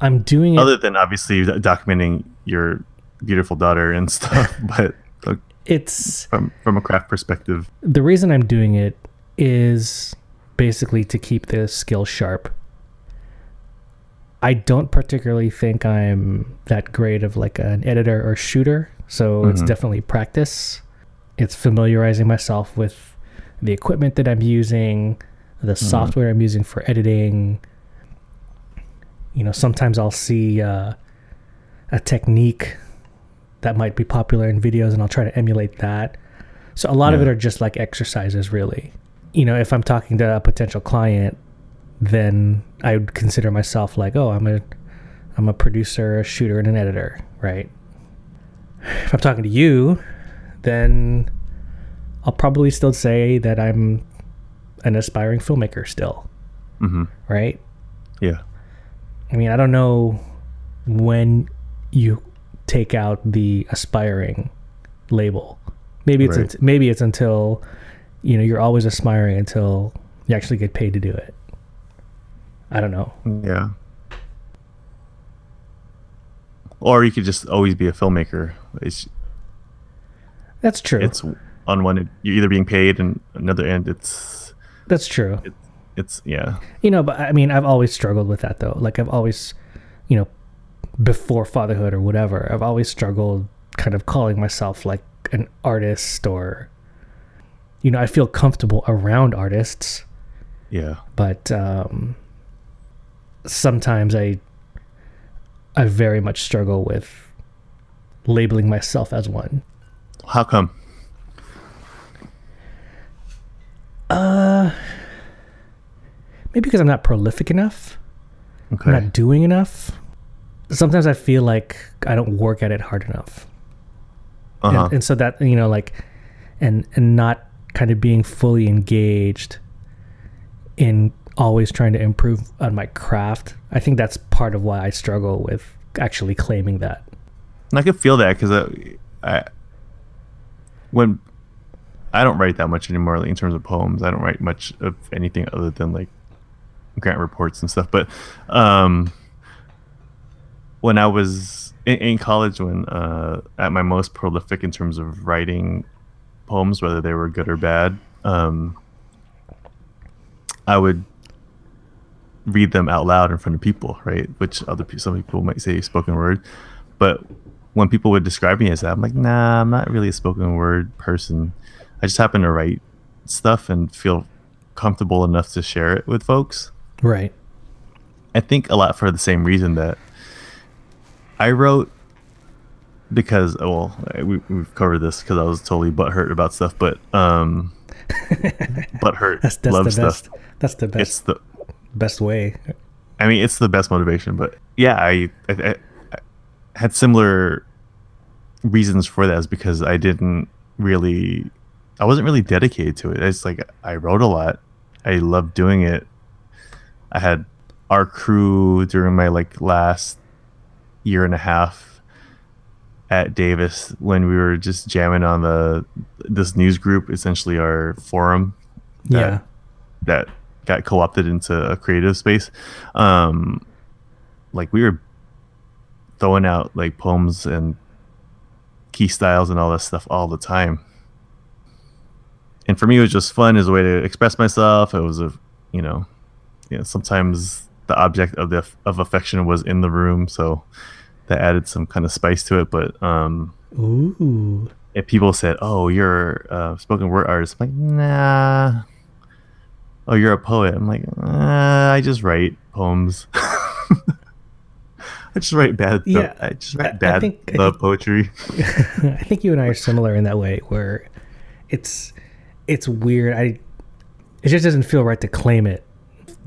I'm doing it. Other than obviously documenting your beautiful daughter and [LAUGHS] stuff, but it's from from a craft perspective, the reason I'm doing it is basically to keep the skill sharp. I don't particularly think I'm that great of like an editor or shooter, so it's Mhm. definitely practice. It's familiarizing myself with the equipment that I'm using, the software I'm using for editing. You know, sometimes I'll see uh, a technique that might be popular in videos and I'll try to emulate that. So a lot of it are just like exercises, really. You know, if I'm talking to a potential client, then I would consider myself like, oh, I'm a, I'm a producer, a shooter, and an editor, right? If I'm talking to you, then I'll probably still say that I'm an aspiring filmmaker still, hmm right? yeah, I mean, I don't know when you take out the aspiring label. Maybe it's Right. maybe it's until you know you're always aspiring until you actually get paid to do it. I don't know. yeah. Or you could just always be a filmmaker. It's That's true. it's on one end, you're either being paid, and another end, it's That's true. it's yeah, You know, but I mean, I've always struggled with that though. Like I've always, you know, before fatherhood or whatever, I've always struggled kind of calling myself like an artist or you know, I feel comfortable around artists, yeah. but um sometimes I I very much struggle with labeling myself as one. How come? Uh maybe because I'm not prolific enough. Okay. I'm not doing enough. Sometimes I feel like I don't work at it hard enough. And- Uh-huh. And, so that you know, like, and and not kind of being fully engaged in always trying to improve on my craft. I think that's part of why I struggle with actually claiming that. And I could feel that because I, I, when I don't write that much anymore like, in terms of poems. I don't write much of anything other than like grant reports and stuff. But um, when I was in, in college, when uh, at my most prolific in terms of writing poems, whether they were good or bad, um, I would read them out loud in front of people, right? Which other people, some people might say spoken word, but when people would describe me as that, I'm like, nah, I'm not really a spoken word person. I just happen to write stuff and feel comfortable enough to share it with folks. Right. I think a lot for the same reason that I wrote because oh, well we, we've covered this because I was totally butthurt about stuff, but um, [LAUGHS] butthurt That's that's love the stuff. best. That's the best It's the best way. I mean, it's the best motivation, but yeah, I, I, I I had similar reasons for that is because I didn't really, I wasn't really dedicated to it. It's like I wrote a lot. I loved doing it. I had our crew during my like last year and a half at Davis when we were just jamming on the this news group, essentially our forum that- yeah. that got co-opted into a creative space. Um like we were throwing out like poems and key styles and all that stuff all the time. And for me it was just fun. As a way to express myself. It was a you know you know sometimes the object of the of affection was in the room so that added some kind of spice to it but um Ooh. if people said, "Oh, you're a spoken word artist," I'm like, "Nah." Oh, you're a poet. I'm like, uh, I just write poems. [LAUGHS] I just write bad. Yeah, I just write bad think- I love poetry. [LAUGHS] [LAUGHS] I think you and I are similar in that way, where it's it's weird. I it just doesn't feel right to claim it.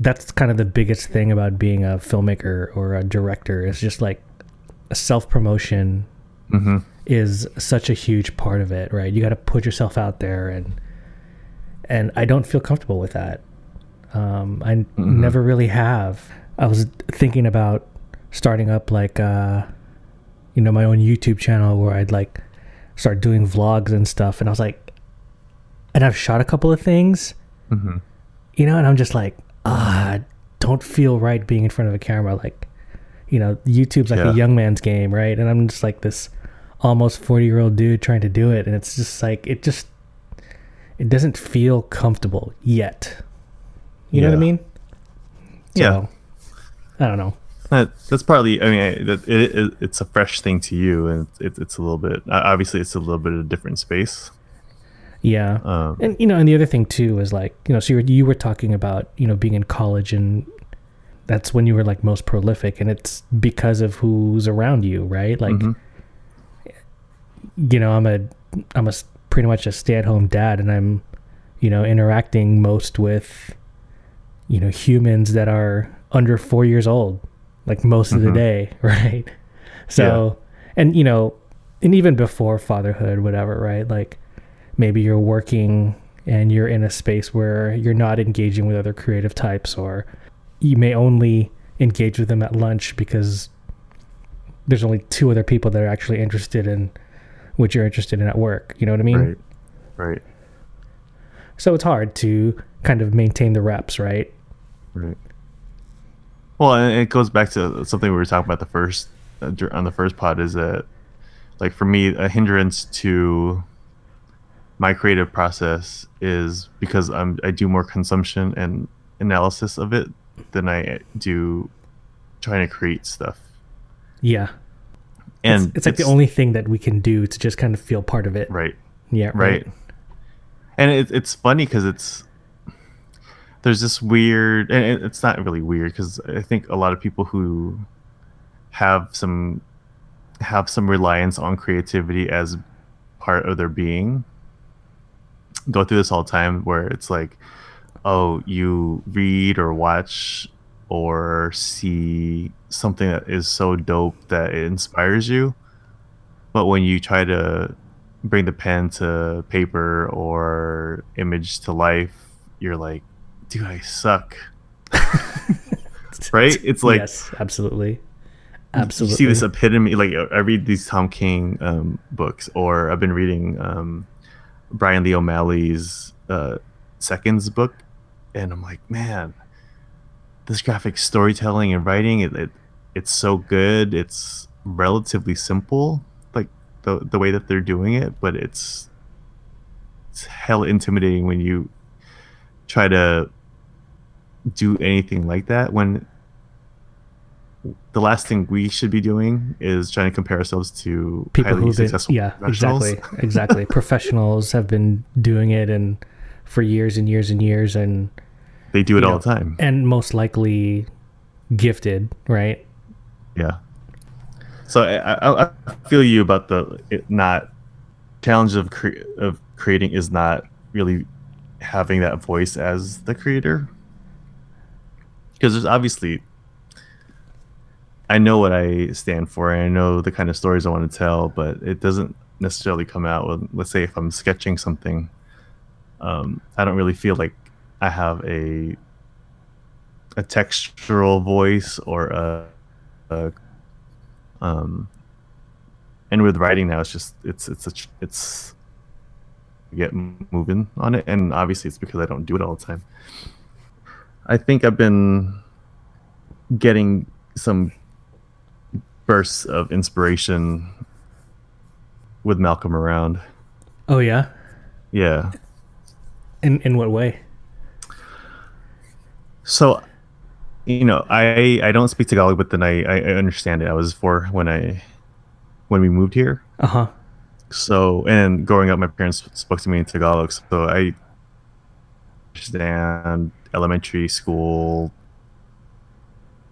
That's kind of the biggest thing about being a filmmaker or a director. Is just like self promotion hmm is such a huge part of it, right? You got to put yourself out there, and and I don't feel comfortable with that. Um, I never really have. I was thinking about starting up like uh, you know my own YouTube channel where I'd like start doing vlogs and stuff, and I was like, and I've shot a couple of things, Mhm. you know, and I'm just like, ah, don't feel right being in front of a camera. Like, you know, YouTube's like Yeah. a young man's game, right? And I'm just like this almost 40 year old dude trying to do it. And it's just like, it just, it doesn't feel comfortable yet. You know what I Yeah. mean? Yeah. I don't know. That, that's partly. I mean, I- that it, it, it's a fresh thing to you, and it, it's a little bit. uh, Obviously, it's a little bit of a different space. Yeah. Um, And you know, and the other thing too is like, you know, so you were, you were talking about, you know, being in college and that's when you were like most prolific and it's because of who's around you, right? Like, mhm. you know, I'm a I'm a pretty much a stay-at-home dad and I'm, you know, interacting most with you know, humans that are under 4 years old like most of the Mhm. day, [LAUGHS] right? So, and you know, and even before fatherhood whatever, right? Like maybe you're working and you're in a space where you're not engaging with other creative types or you may only engage with them at lunch because there's only two other people that are actually interested in what you're interested in at work. You know what i mean? Right, right, so it's hard to kind of maintain the reps right? Right. Well, and it goes back to something we were talking about the first uh, on the first pod is that, like for me, a hindrance to my creative process is because I'm I do more consumption and analysis of it than I do trying to create stuff. yeah And it's, it's like the only thing that we can do to just kind of feel part of it right, yeah right. And it, it's funny because it's there's this weird, and it's not really weird because I think a lot of people who have some have some reliance on creativity as part of their being go through this all the time where it's like oh you read or watch or see something that is so dope that it inspires you. But when you try to bring the pen to paper or image to life you're like dude i suck. Right? [LAUGHS] It's like yes absolutely. you absolutely. see this epitome like i read these tom king um, books or i've been reading um, brian lee o'malley's uh, seconds book and i'm like man this graphic storytelling and writing it, it it's so good. It's relatively simple like the, the way that they're doing it but it's it's hell intimidating when you try to do anything like that when the last thing we should be doing is trying to compare ourselves to people highly who've been successful yeah exactly [LAUGHS] exactly professionals have been doing it and for years and years and years and They do it all know, the time. and most likely gifted right Yeah. So I, I, I feel you about the it not challenge of cre- of creating is not really having that voice as the creator because there's obviously I know what I stand for and I know the kind of stories I want to tell, but it doesn't necessarily come out when let's say if I'm sketching something, um, I don't really feel like I have a a textural voice or a, a um and with writing now it's just it's it's a, it's get moving on it and obviously it's because I don't do it all the time. I think I've been getting some bursts of inspiration with Malcolm around. oh yeah Yeah. in in what way So, you know, I I don't speak Tagalog, but then I I understand it. I was four when I when we moved here. uh-huh So, and growing up, my parents spoke to me in Tagalog. So I understand elementary school,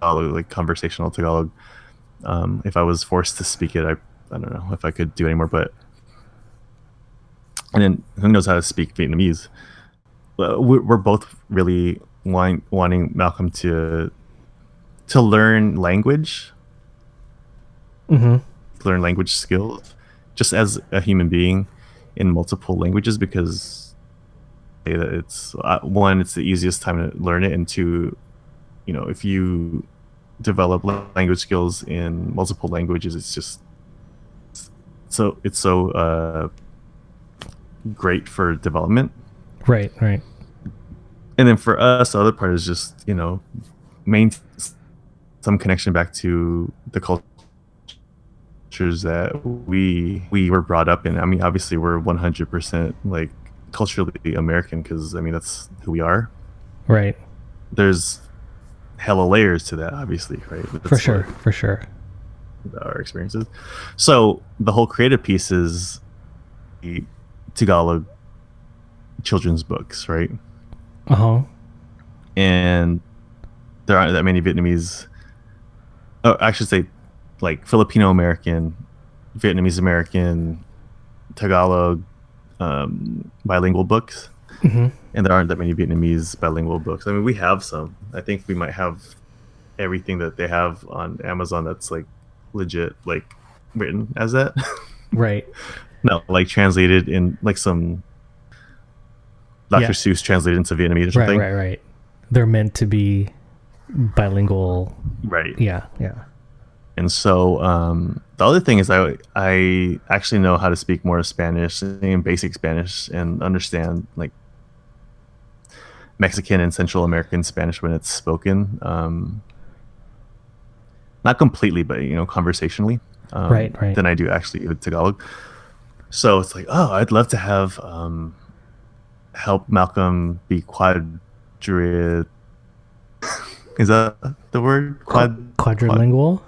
Tagalog, like conversational Tagalog. Um, if I was forced to speak it, I I don't know if I could do anymore. But and then who knows how to speak Vietnamese? We- we're both really want, wanting Malcolm to to learn language mm-hmm learn language skills just as a human being in multiple languages because it's uh, one it's the easiest time to learn it and two you know if you develop language skills in multiple languages it's just so it's so uh, great for development Right, right. And then for us, the other part is just you know, main some connection back to the cultures that we we were brought up in. I mean, obviously we're 100% like culturally American because I mean that's who we are. Right. There's hella layers to that, obviously, right? That's for sure, for sure. Our experiences. So the whole creative piece is the Tagalog children's books, right? Uh huh. And there aren't that many Vietnamese. Oh, I should say, like Filipino American, Vietnamese American, Tagalog, um, bilingual books. Mm-hmm. And there aren't that many Vietnamese bilingual books. I mean, we have some. I think we might have everything that they have on Amazon that's like legit, like written as that. [LAUGHS] Right. no, like translated in like some Dr. Yeah. Seuss translated into Vietnamese or Right, something. right, right. They're meant to be bilingual. Right. Yeah, yeah. And so um, the other thing is I I actually know how to speak more Spanish and basic Spanish and understand like Mexican and Central American Spanish when it's spoken. Um, not completely, but you know, conversationally. Um, Right, right. Than I do actually with Tagalog. So it's like, oh, I'd love to have um, help Malcolm be quadri. Is that the word? Quad. Quadrilingual.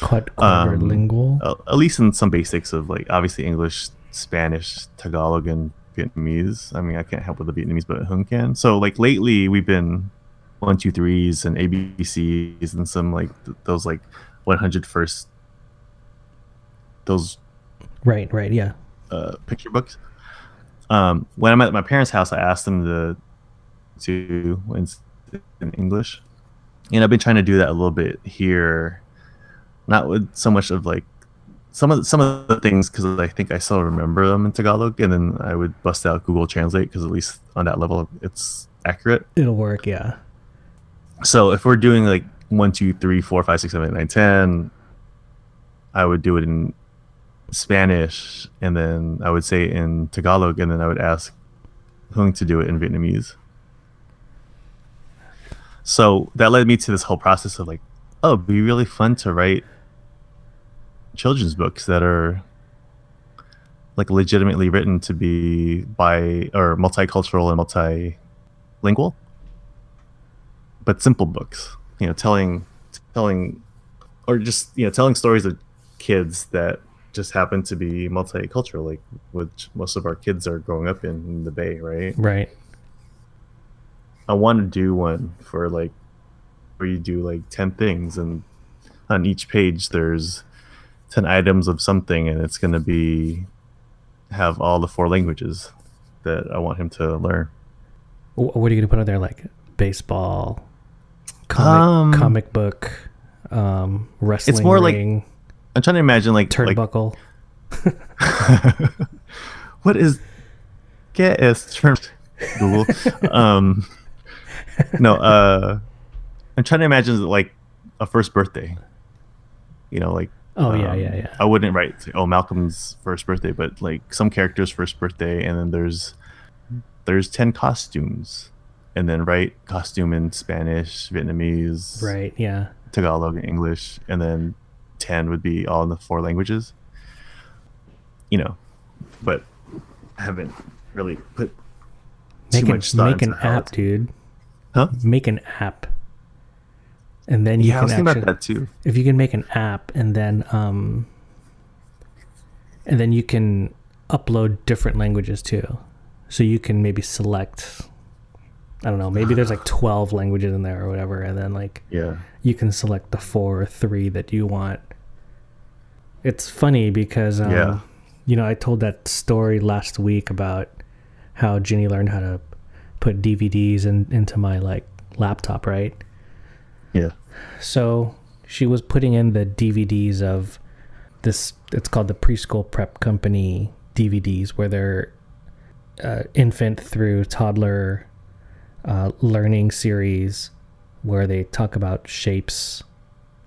Quad Um, quadrilingual. uh, at least in some basics of like obviously English, Spanish, Tagalog, and Vietnamese. I mean, I can't help with the Vietnamese, but Hung can. So like lately, we've been one, two, threes, and ABCs, and some like th- those like 100 first those right, right. Yeah. uh, picture books. Um, when I'm at my parents' house, I asked them to to in, in English, and I've been trying to do that a little bit here, not with so much of like some of the, some of the things because I think I still remember them in Tagalog, and then I would bust out Google Translate because at least on that level it's accurate. It'll work. Yeah. So if we're doing like one, two, three, four, five, six, seven, eight, nine, ten, I would do it in Spanish, and then I would say in Tagalog, and then I would ask Hung to do it in Vietnamese. So that led me to this whole process of like, oh, it'd be really fun to write children's books that are like legitimately written to be by or multicultural and multilingual but simple books you know telling telling or just you know telling stories of kids that just happen to be multicultural like which most of our kids are growing up in, in the bay right Right. i want to do one for like where you do like 10 things and on each page there's 10 items of something and it's going to be have all the four languages that i want him to learn What are you gonna put on there? Like baseball, comic, Um, comic book, um, wrestling. It's more like i'm trying to imagine like like turnbuckle. [LAUGHS] what is get is term Google. [LAUGHS] um, no, uh, I'm trying to imagine like a first birthday. You know, like oh yeah, um, yeah, yeah. I wouldn't write oh Malcolm's first birthday, but like some character's first birthday, and then there's there's ten costumes, and then write costume in Spanish, Vietnamese, Right. Yeah. Tagalog, and English, and then ten would be all in the four languages. You know, but I haven't really put too Make an much thought make an app, dude. Huh? Make an app. And then you Yeah, I can was thinking actually, about that too. if you can make an app and then um and then you can upload different languages too so you can maybe select i don't know maybe there's like [SIGHS] 12 languages in there or whatever and then like Yeah. you can select the four or three that you want it's funny because um, Yeah. you know i told that story last week about how jenny learned how to put dvds in, into my like laptop right Yeah. so she was putting in the DVDs of this. It's called the Preschool Prep Company DVDs, where they're uh, infant through toddler uh, learning series, where they talk about shapes,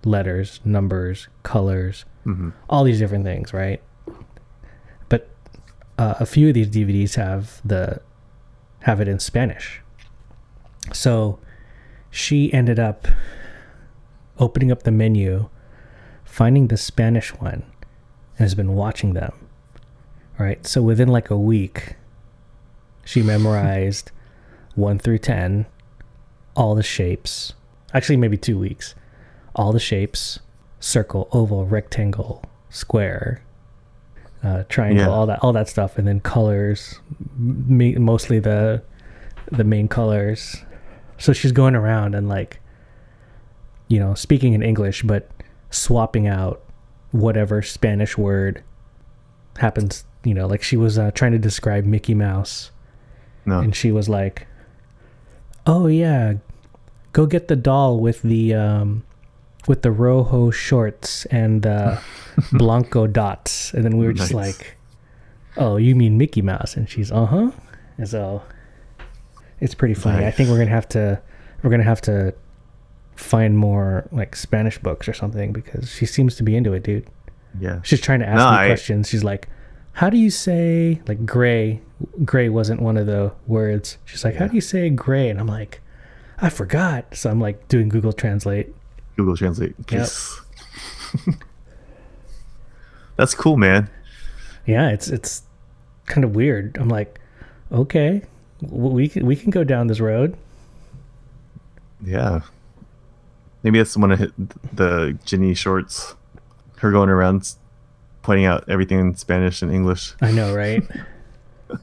letters, numbers, colors, hmm all these different things, right? But uh, a few of these DVDs have the have it in Spanish. So she ended up opening up the menu, finding the Spanish one, and has been watching them. Right. So within like a week, she memorized [LAUGHS] one through 10, all the shapes. Actually, maybe two weeks. All the shapes circle, oval, rectangle, square, uh, triangle, Yeah. all that, all that stuff, and then colors, mostly the the main colors. So she's going around and like, you know, speaking in English, but swapping out whatever Spanish word happens. You know, like she was uh, trying to describe Mickey Mouse, No. and she was like, "Oh yeah, go get the doll with the um, with the rojo shorts and the [LAUGHS] blanco dots." And then we were just Nice. like, "Oh, you mean Mickey Mouse?" And she's, "Uh huh." And so it's pretty funny. I think we're gonna have to we're gonna have to find more like Spanish books or something because she seems to be into it, dude. yeah. She's trying to ask No, me I- questions. She's like, "How do you say like gray?" Gray wasn't one of the words. She's like, "How do you say gray?" And I'm like, "I forgot." So I'm like doing Google Translate. Google Translate. Yes. [LAUGHS] That's cool, man. Yeah, it's it's kind of weird. I'm like, okay, we can we can go down this road. Yeah. Maybe that's one of hit the Ginny shorts. Her going around pointing out everything in Spanish and English. I know, right? [LAUGHS]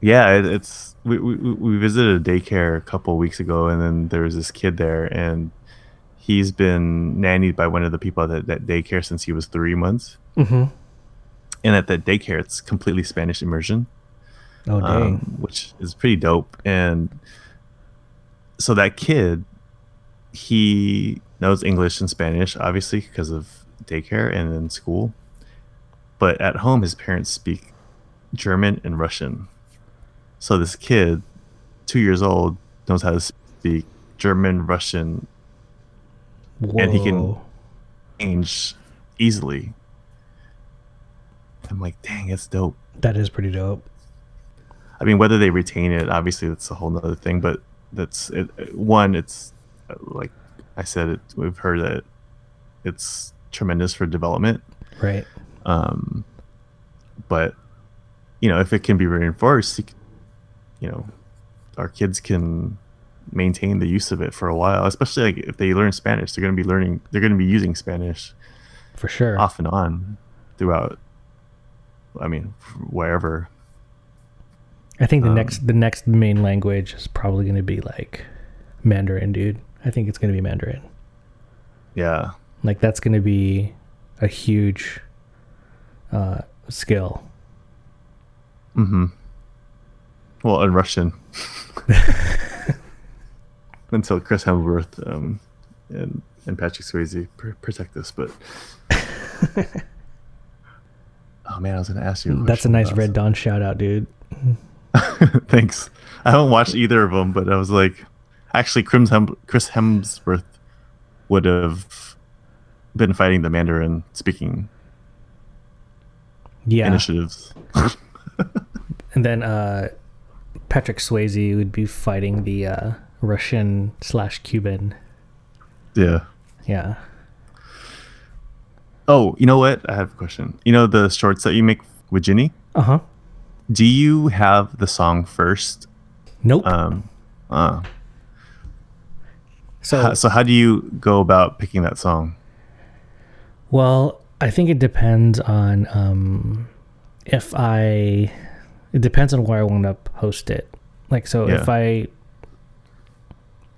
Yeah, it, it's we, we we visited a daycare a couple weeks ago, and then there was this kid there, and he's been nannied by one of the people at that, that daycare since he was three months. mm-hmm. And at that daycare, it's completely Spanish immersion. Oh dang. um, which is pretty dope. And so that kid, he knows English and Spanish, obviously, because of daycare and in school. But at home, his parents speak German and Russian. So this kid, two years old, knows how to speak German, Russian, and he can- change easily. I'm like, dang, it's dope. That is pretty dope. I mean, whether they retain it, obviously, that's a whole nother thing. But that's it, one. It's like I said, it, we've heard that it's tremendous for development. Right. Um, but you know, if it can be reinforced, you know, our kids can maintain the use of it for a while. Especially like if they learn Spanish, they're going to be learning. They're going to be using Spanish For sure. off and on throughout. I mean, wherever. I think the um, next the next main language is probably going to be like Mandarin, dude. I think it's going to be Mandarin. Yeah. Like that's going to be a huge uh, skill. Mm-hmm. Well, in Russian. [LAUGHS] [LAUGHS] Until Chris Hemsworth um, and and Patrick Swayze pr- protect us, but. [LAUGHS] oh man, I was gonna ask you. That's a nice Red Dawn shout out, dude. [LAUGHS] Thanks. I haven't watched either of them, but I was like, actually, Chris, Chris Hemsworth would have been fighting the Mandarin speaking Yeah. initiatives. [LAUGHS] And then uh, Patrick Swayze would be fighting the uh, Russian slash Cuban. Yeah. Yeah. Oh, you know what? I have a question. You know the shorts that you make with Ginny? Uh huh. Do you have the song first? Nope. Um, uh, so ho- so how do you go about picking that song? Well, I think it depends on um, if I. It depends on where I want to post it. Like, so Yeah. if I,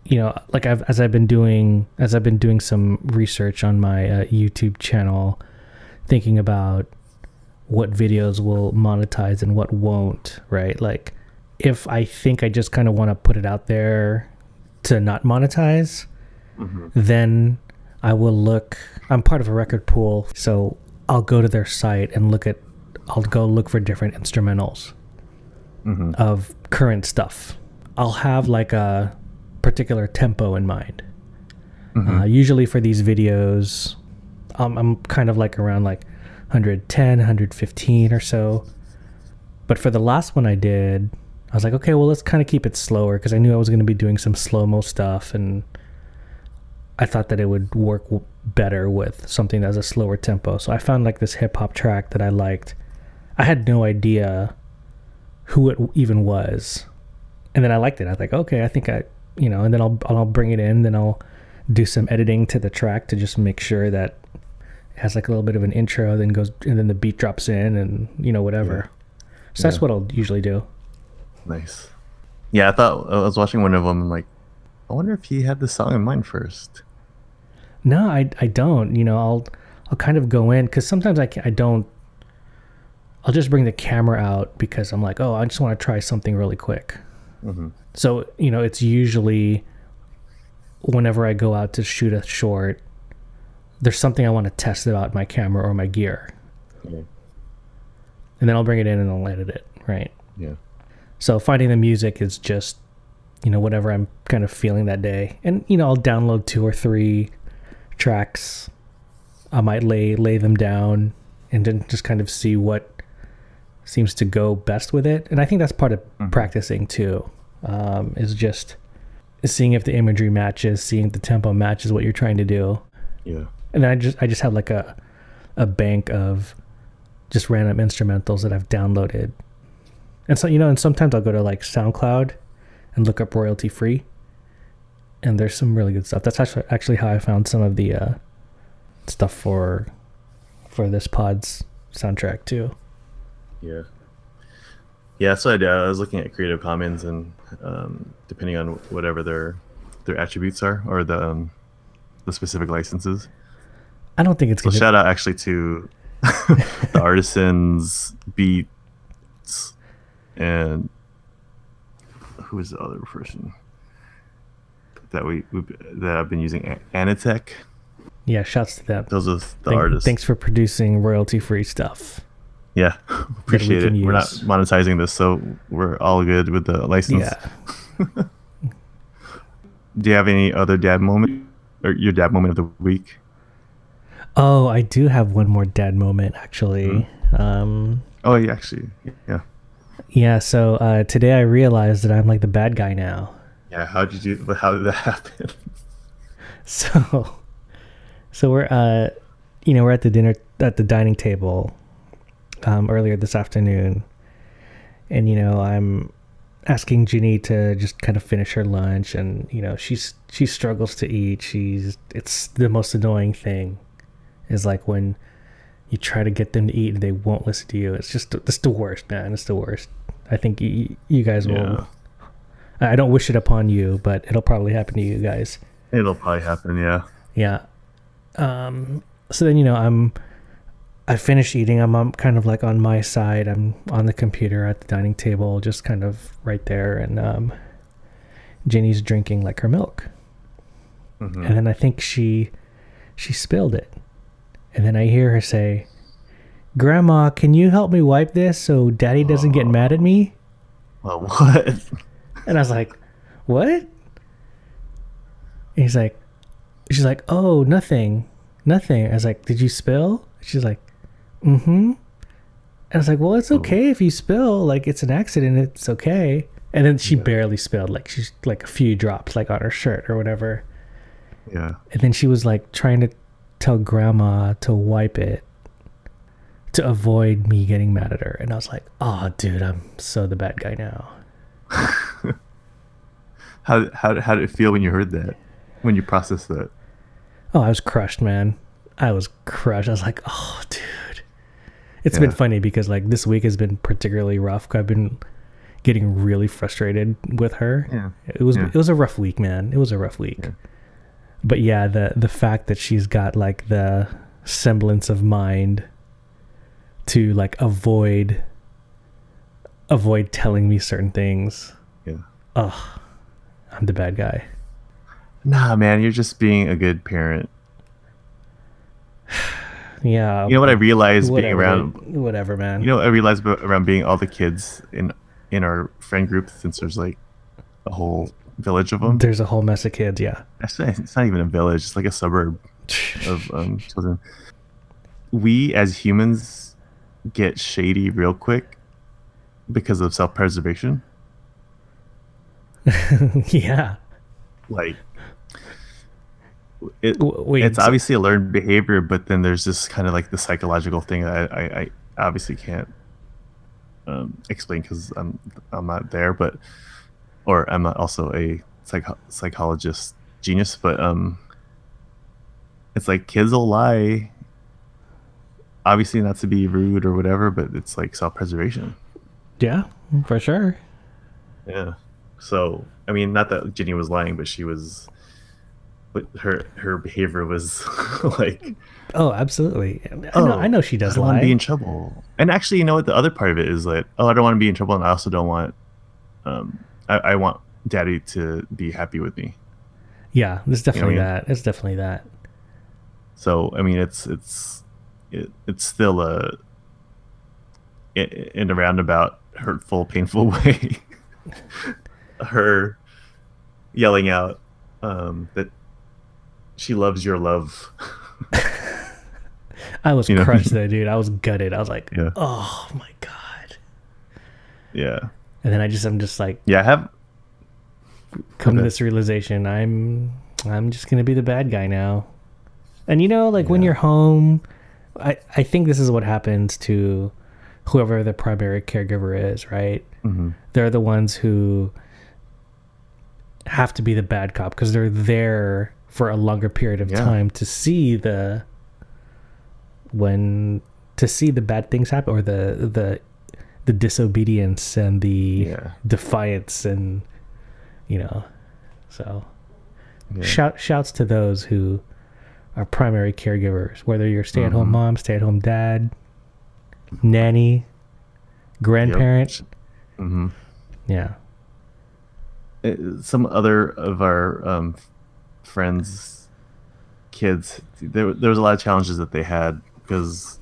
you know, like I've as I've been doing as I've been doing some research on my uh, YouTube channel, thinking about what videos will monetize and what won't. Right, like if I think I just kind of want to put it out there to not monetize, then I will look. I'm part of a record pool, so I'll go to their site and look at. I'll go look for different instrumentals Mhm. of current stuff. I'll have like a particular tempo in mind. Uh, usually for these videos, um, I'm kind of like around like 110, 115 or so. But for the last one I did, I was like, okay, well, let's kind of keep it slower because I knew I was going to be doing some slow mo stuff, and I thought that it would work w- better with something that's a slower tempo. So I found like this hip hop track that I liked. I had no idea who it even was, and then I liked it. I was like, okay, I think I, you know, and then I'll I'll bring it in, then I'll do some editing to the track to just make sure that has like a little bit of an intro, then goes, and then the beat drops in, and you know whatever. So that's Yeah. what I'll usually do. Nice. Yeah, I thought I was watching one of them. like, I wonder if he had the song in mind first. No, I, I don't. You know, I'll I'll kind of go in because sometimes I I don't. I'll just bring the camera out because I'm like, oh, I just want to try something really quick. Mm-hmm. So you know, it's usually whenever I go out to shoot a short, there's something I want to test about my camera or my gear, Yeah. and then I'll bring it in and I'll edit it. Right. Yeah. So finding the music is just, you know, whatever I'm kind of feeling that day. And you know, I'll download two or three tracks. I might lay lay them down and then just kind of see what seems to go best with it. And I think that's part of practicing too. Um, is just seeing if the imagery matches, seeing if the tempo matches what you're trying to do. Yeah. And I just I just have like a a bank of just random instrumentals that I've downloaded. And so you know, and sometimes I'll go to like SoundCloud and look up royalty free. And there's some really good stuff. That's actually actually how I found some of the uh, stuff for for this pod's soundtrack too. Yeah. Yeah, so I did. I was looking at Creative Commons, and um, depending on whatever their their attributes are or the um, the specific licenses. I don't think it's So gonna shout out actually to [LAUGHS] the artisans beats and who is the other person that we, we that I've been using Anatech. Yeah, shouts to them. Those are the Thank- artists. Thanks for producing royalty free stuff. Yeah, [LAUGHS] appreciate it. can We're not monetizing this, so we're all good with the license. Yeah. [LAUGHS] Do you have any other dad moment or your dad moment of the week? Oh, I do have one more dad moment actually. Um Oh, yeah, actually, yeah, yeah, so uh, today I realized that I'm like the bad guy now. yeah. How did you? How did that [LAUGHS] happen? [LAUGHS] So, so we're uh, you know, we're at the dinner at the dining table, um, earlier this afternoon, and you know, I'm asking Ginny to just kind of finish her lunch, and you know, she's she struggles to eat. She's it's the most annoying thing, is like when you try to get them to eat and they won't listen to you. It's just it's the worst, man. It's the worst. I think you, you guys Yeah. will. I don't wish it upon you, but it'll probably happen to you guys. It'll probably happen. Yeah. Yeah. Um, so then, you know, I'm, I finished eating. I'm, I'm kind of like on my side. I'm on the computer at the dining table, just kind of right there. And, um, Jenny's drinking like her milk. Mhm. And then I think she, she spilled it. And then I hear her say, Grandma, can you help me wipe this so daddy doesn't get mad at me? Well, what? And I was like, "What?" And he's like, "She's like, oh, nothing, nothing." I was like, "Did you spill?" She's like, "Mm-hmm." And I was like, "Well, it's okay if you spill. Like, it's an accident. It's okay." And then she barely spilled, like she's like a few drops, like on her shirt or whatever. Yeah. And then she was like trying to tell grandma to wipe it to avoid me getting mad at her. And I was like, "Oh, dude, I'm so the bad guy now." [LAUGHS] How how how did it feel when you heard that? When you processed that? Oh, I was crushed, man. I was crushed. I was like, oh, dude. It's been funny because like this week has been particularly rough. I've been getting really frustrated with her. Yeah. It was Yeah. it was a rough week, man. It was a rough week. Yeah. But yeah, the the fact that she's got like the semblance of mind to like avoid avoid telling me certain things. Yeah. Ugh. I'm the bad guy. Nah, man, you're just being a good parent. [SIGHS] Yeah. You know what I realized being around whatever, man. You know, what I realized around being all the kids in in our friend group, since there's like a whole village of them. There's a whole mess of kids, yeah. Actually, it's not even a village; it's like a suburb [LAUGHS] of um, children. We as humans get shady real quick because of self-preservation. [LAUGHS] yeah. Like, it, wait, it's obviously a learned behavior, but then there's this kind of like the psychological thing that I, I, I obviously can't um, explain because I'm I'm not there, but or I'm not also a psycho- psychologist genius, but um, it's like kids will lie. Obviously, not to be rude or whatever, but it's like self preservation. Yeah, for sure. Yeah. So I mean, not that Ginny was lying, but she was. But her her behavior was [LAUGHS] like Oh, absolutely. I know, Oh, I know she does I don't want lie. to be in trouble. And actually, you know what? The other part of it is like, oh, I don't want to be in trouble, and I also don't want, um, I, I want Daddy to be happy with me. yeah, there's definitely mean? that. It's definitely that. So I mean, it's it's it, it's still a in a roundabout, hurtful, painful [LAUGHS] way. Her yelling out um, that she loves your love. [LAUGHS] I was You know? crushed there, dude. I was gutted. I was like, Yeah. oh my god. yeah, And then I just, I'm just like, yeah. I have come to this realization. I'm, I'm just gonna be the bad guy now. And you know, like when you're home, I, I think this is what happens to whoever the primary caregiver is, right? mhm. they're the ones who have to be the bad cop because they're there for a longer period of Yeah. time to see the when to see the bad things happen or the the the disobedience and the Yeah. defiance and you know so yeah. shout shouts to those who are primary caregivers whether you're stay-at-home Mhm. mom stay-at-home dad nanny grandparent hmm yeah uh, some other of our um, friends' kids, there, there was a lot of challenges that they had because,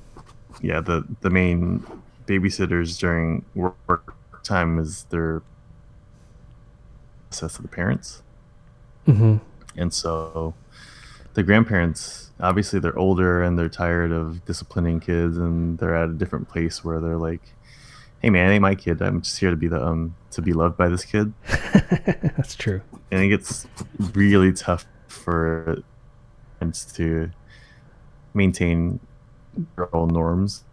yeah, the the main babysitters during work, time is their access to the parents, hmm and so the grandparents obviously they're older and they're tired of disciplining kids, and they're at a different place where they're like. Hey man, I ain't my kid. I'm just here to be the um to be loved by this kid. [LAUGHS] That's true. and it gets really tough for parents to maintain girl norms.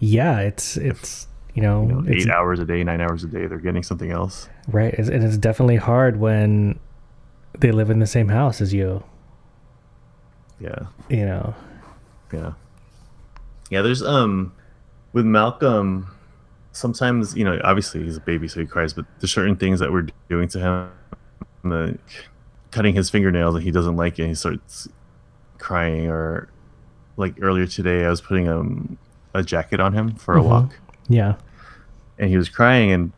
Yeah, it's it's you know, You know, eight hours a day, nine hours a day, they're getting something else. right, it's, and it's definitely hard when they live in the same house as you. Yeah, You know, yeah, yeah. There's um with Malcolm. Sometimes you know, obviously he's a baby, so he cries. But there's certain things that we're doing to him, like cutting his fingernails, and he doesn't like it. And he starts crying, or like earlier today, I was putting um, a jacket on him for a Mhm. walk. yeah, and he was crying and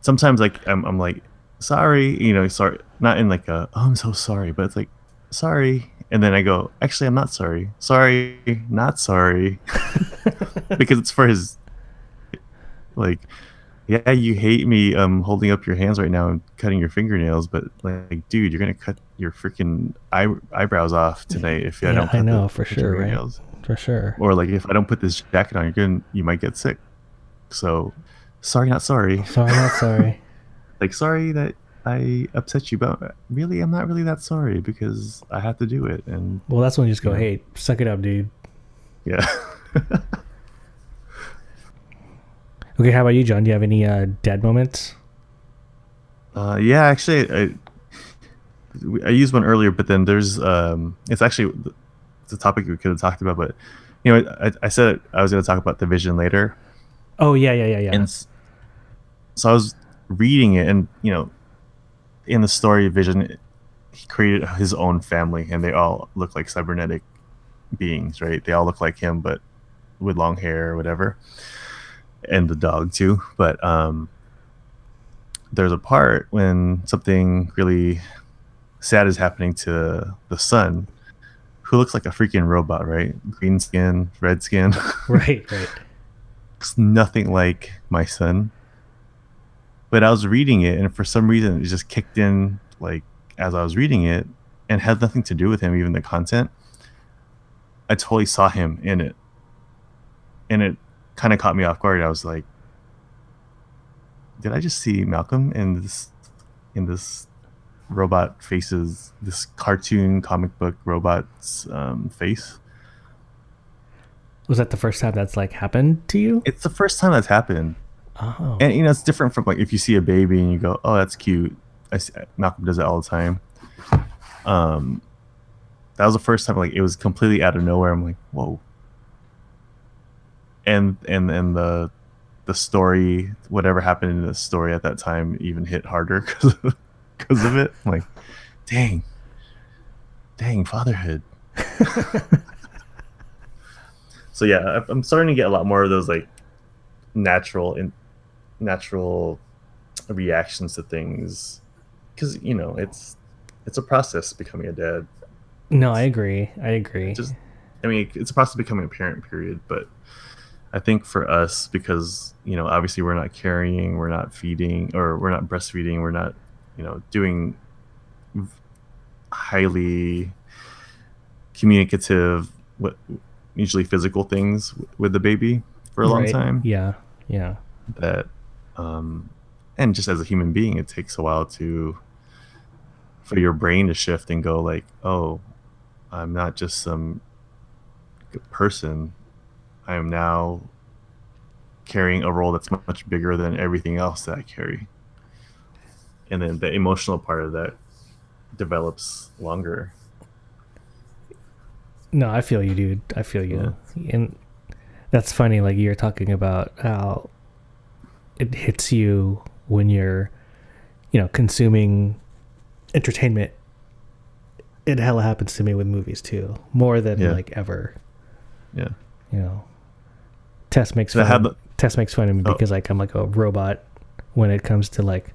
sometimes like I'm, I'm like sorry you know sorry not in like a oh i'm so sorry but it's like sorry and then i go actually i'm not sorry sorry not sorry [LAUGHS] because it's for his like yeah you hate me um holding up your hands right now and cutting your fingernails but like dude you're gonna cut your freaking eye- eyebrows off tonight if I Yeah, don't I know, the for sure, right? Fingernails." for sure. or like if I don't put this jacket on, you're gonna you might get sick. So sorry, not sorry. [LAUGHS] Sorry, not sorry. [LAUGHS] Like sorry that I upset you, but really I'm not really that sorry because I have to do it. And Well, that's when you just go, hey, suck it up, dude. yeah, [LAUGHS] Okay, how about you, John? Do you have any uh, dad moments? uh, yeah. Actually, I I used one earlier, but then there's um, it's actually it's a topic we could have talked about, but you know, I, I said I was going to talk about the vision later. Oh yeah, yeah, yeah, yeah. and so I was reading it, and you know, in the story, Vision, he created his own family, and they all look like cybernetic beings, right? They all look like him, but with long hair or whatever, and the dog too. But um, there's a part when something really sad is happening to the son, who looks like a freaking robot, right? Green skin, red skin. [LAUGHS] right, right. looks nothing like my son. But I was reading it, and for some reason, it just kicked in like as I was reading it, and had nothing to do with him, even the content. I totally saw him in it, and it kind of caught me off guard. I was like, "Did I just see Malcolm in this in this robot faces this cartoon comic book robot's um, face. Was that the first time that's like happened to you? It's the first time that's happened, Oh, and you know it's different from like if you see a baby and you go, "Oh, that's cute." I see, Malcolm does it all the time. Um, that was the first time like it was completely out of nowhere. I'm like, "Whoa!" And and and the the story, whatever happened in the story at that time, even hit harder [LAUGHS] because because of it. I'm like, dang, dang, fatherhood. [LAUGHS] so yeah, I- I'm starting to get a lot more of those like natural and natural reactions to things because you know it's it's a process becoming a dad. no, I agree. I agree. Just I mean, it's a process becoming a parent. Period, but. I think for us, because you know, obviously we're not carrying, we're not feeding, or we're not breastfeeding, we're not, you know, doing highly communicative, what usually physical things with the baby for a long Right. time. Yeah, yeah. That, um, and just as a human being, it takes a while to for your brain to shift and go like, oh, I'm not just some person. I am now carrying a role that's much bigger than everything else that I carry. And then the emotional part of that develops longer. No, I feel you, dude. I feel you. And that's funny. Like you're talking about how it hits you when you're, you know, consuming entertainment. It hella happens to me with movies too, more than Yeah. like ever. Yeah. You know, Tess makes fun. of, Tess makes fun of me Oh. because like I'm like a robot when it comes to like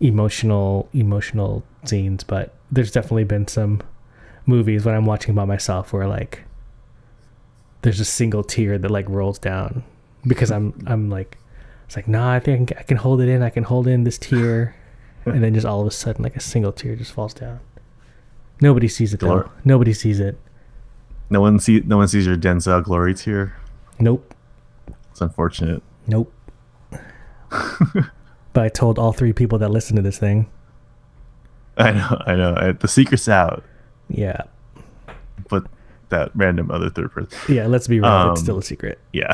emotional emotional scenes. But there's definitely been some movies when I'm watching by myself where like there's a single tear that like rolls down because I'm I'm like it's like nah I think I can hold it in I can hold in this tear and then just all of a sudden like a single tear just falls down. Nobody sees it though. Nobody sees it. No one see no one sees your Denzel glory tear. Nope. It's unfortunate. Nope. [LAUGHS] but I told all three people that listen to this thing. I know, I know. I, the secret's out, Yeah. but that random other third person. Yeah, let's be real. it's Um, still a secret. Yeah,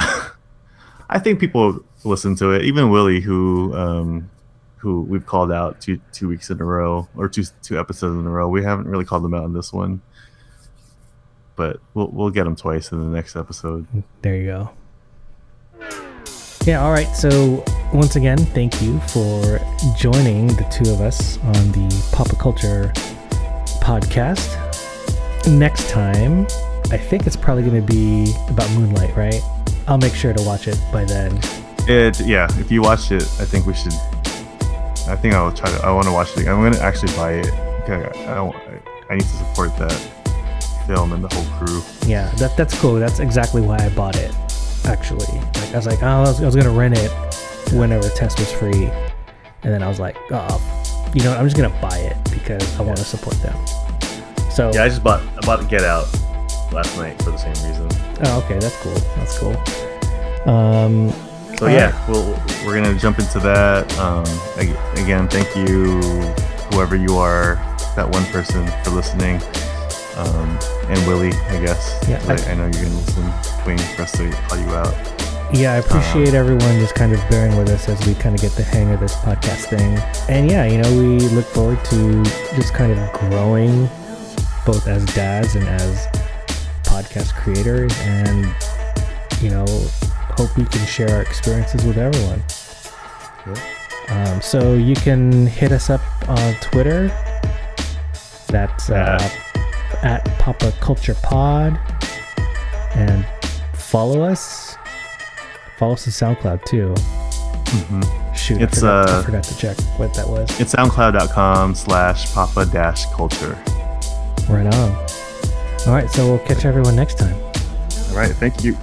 [LAUGHS] I think people listen to it. Even Willie, who um, who we've called out two two weeks in a row or two two episodes in a row. We haven't really called them out in this one, but we'll we'll get them twice in the next episode. There you go. Yeah, all right. So, once again, thank you for joining the two of us on the Papa Culture podcast. Next time, I think it's probably going to be about Moonlight, right? I'll make sure to watch it by then. It yeah. If you watched it, I think we should. I think I'll try to. I want to watch it. I'm gonna actually buy it. Okay, I, don't, I, I need to support that film and the whole crew. Yeah, that that's cool. That's exactly why I bought it. Actually, like I was like, oh, I was, I was gonna rent it whenever Tess was free, and then I was like, oh, you know, I'm just gonna buy it because I want to support them. So Yeah, I just bought I bought Get Out last night for the same reason. Oh, okay, that's cool. That's cool. Um, So yeah, we'll, we're gonna jump into that. Um, again, thank you, whoever you are, that one person for listening, um, and Willie, I guess. Yeah, I, I- know you're gonna listen, waiting for us to call you out. yeah, I appreciate everyone just kind of bearing with us as we kind of get the hang of this podcast thing. And yeah, you know, we look forward to just kind of growing both as dads and as podcast creators and, you know, hope we can share our experiences with everyone. Um, so you can hit us up on Twitter. That's uh, at Papa Culture Pod, and follow us. Follow us on SoundCloud too. Shoot, It's, I, forgot, I uh, forgot to check what that was. It's soundcloud.com slash papa dash culture. Right on. All right, so we'll catch everyone next time. All right, thank you.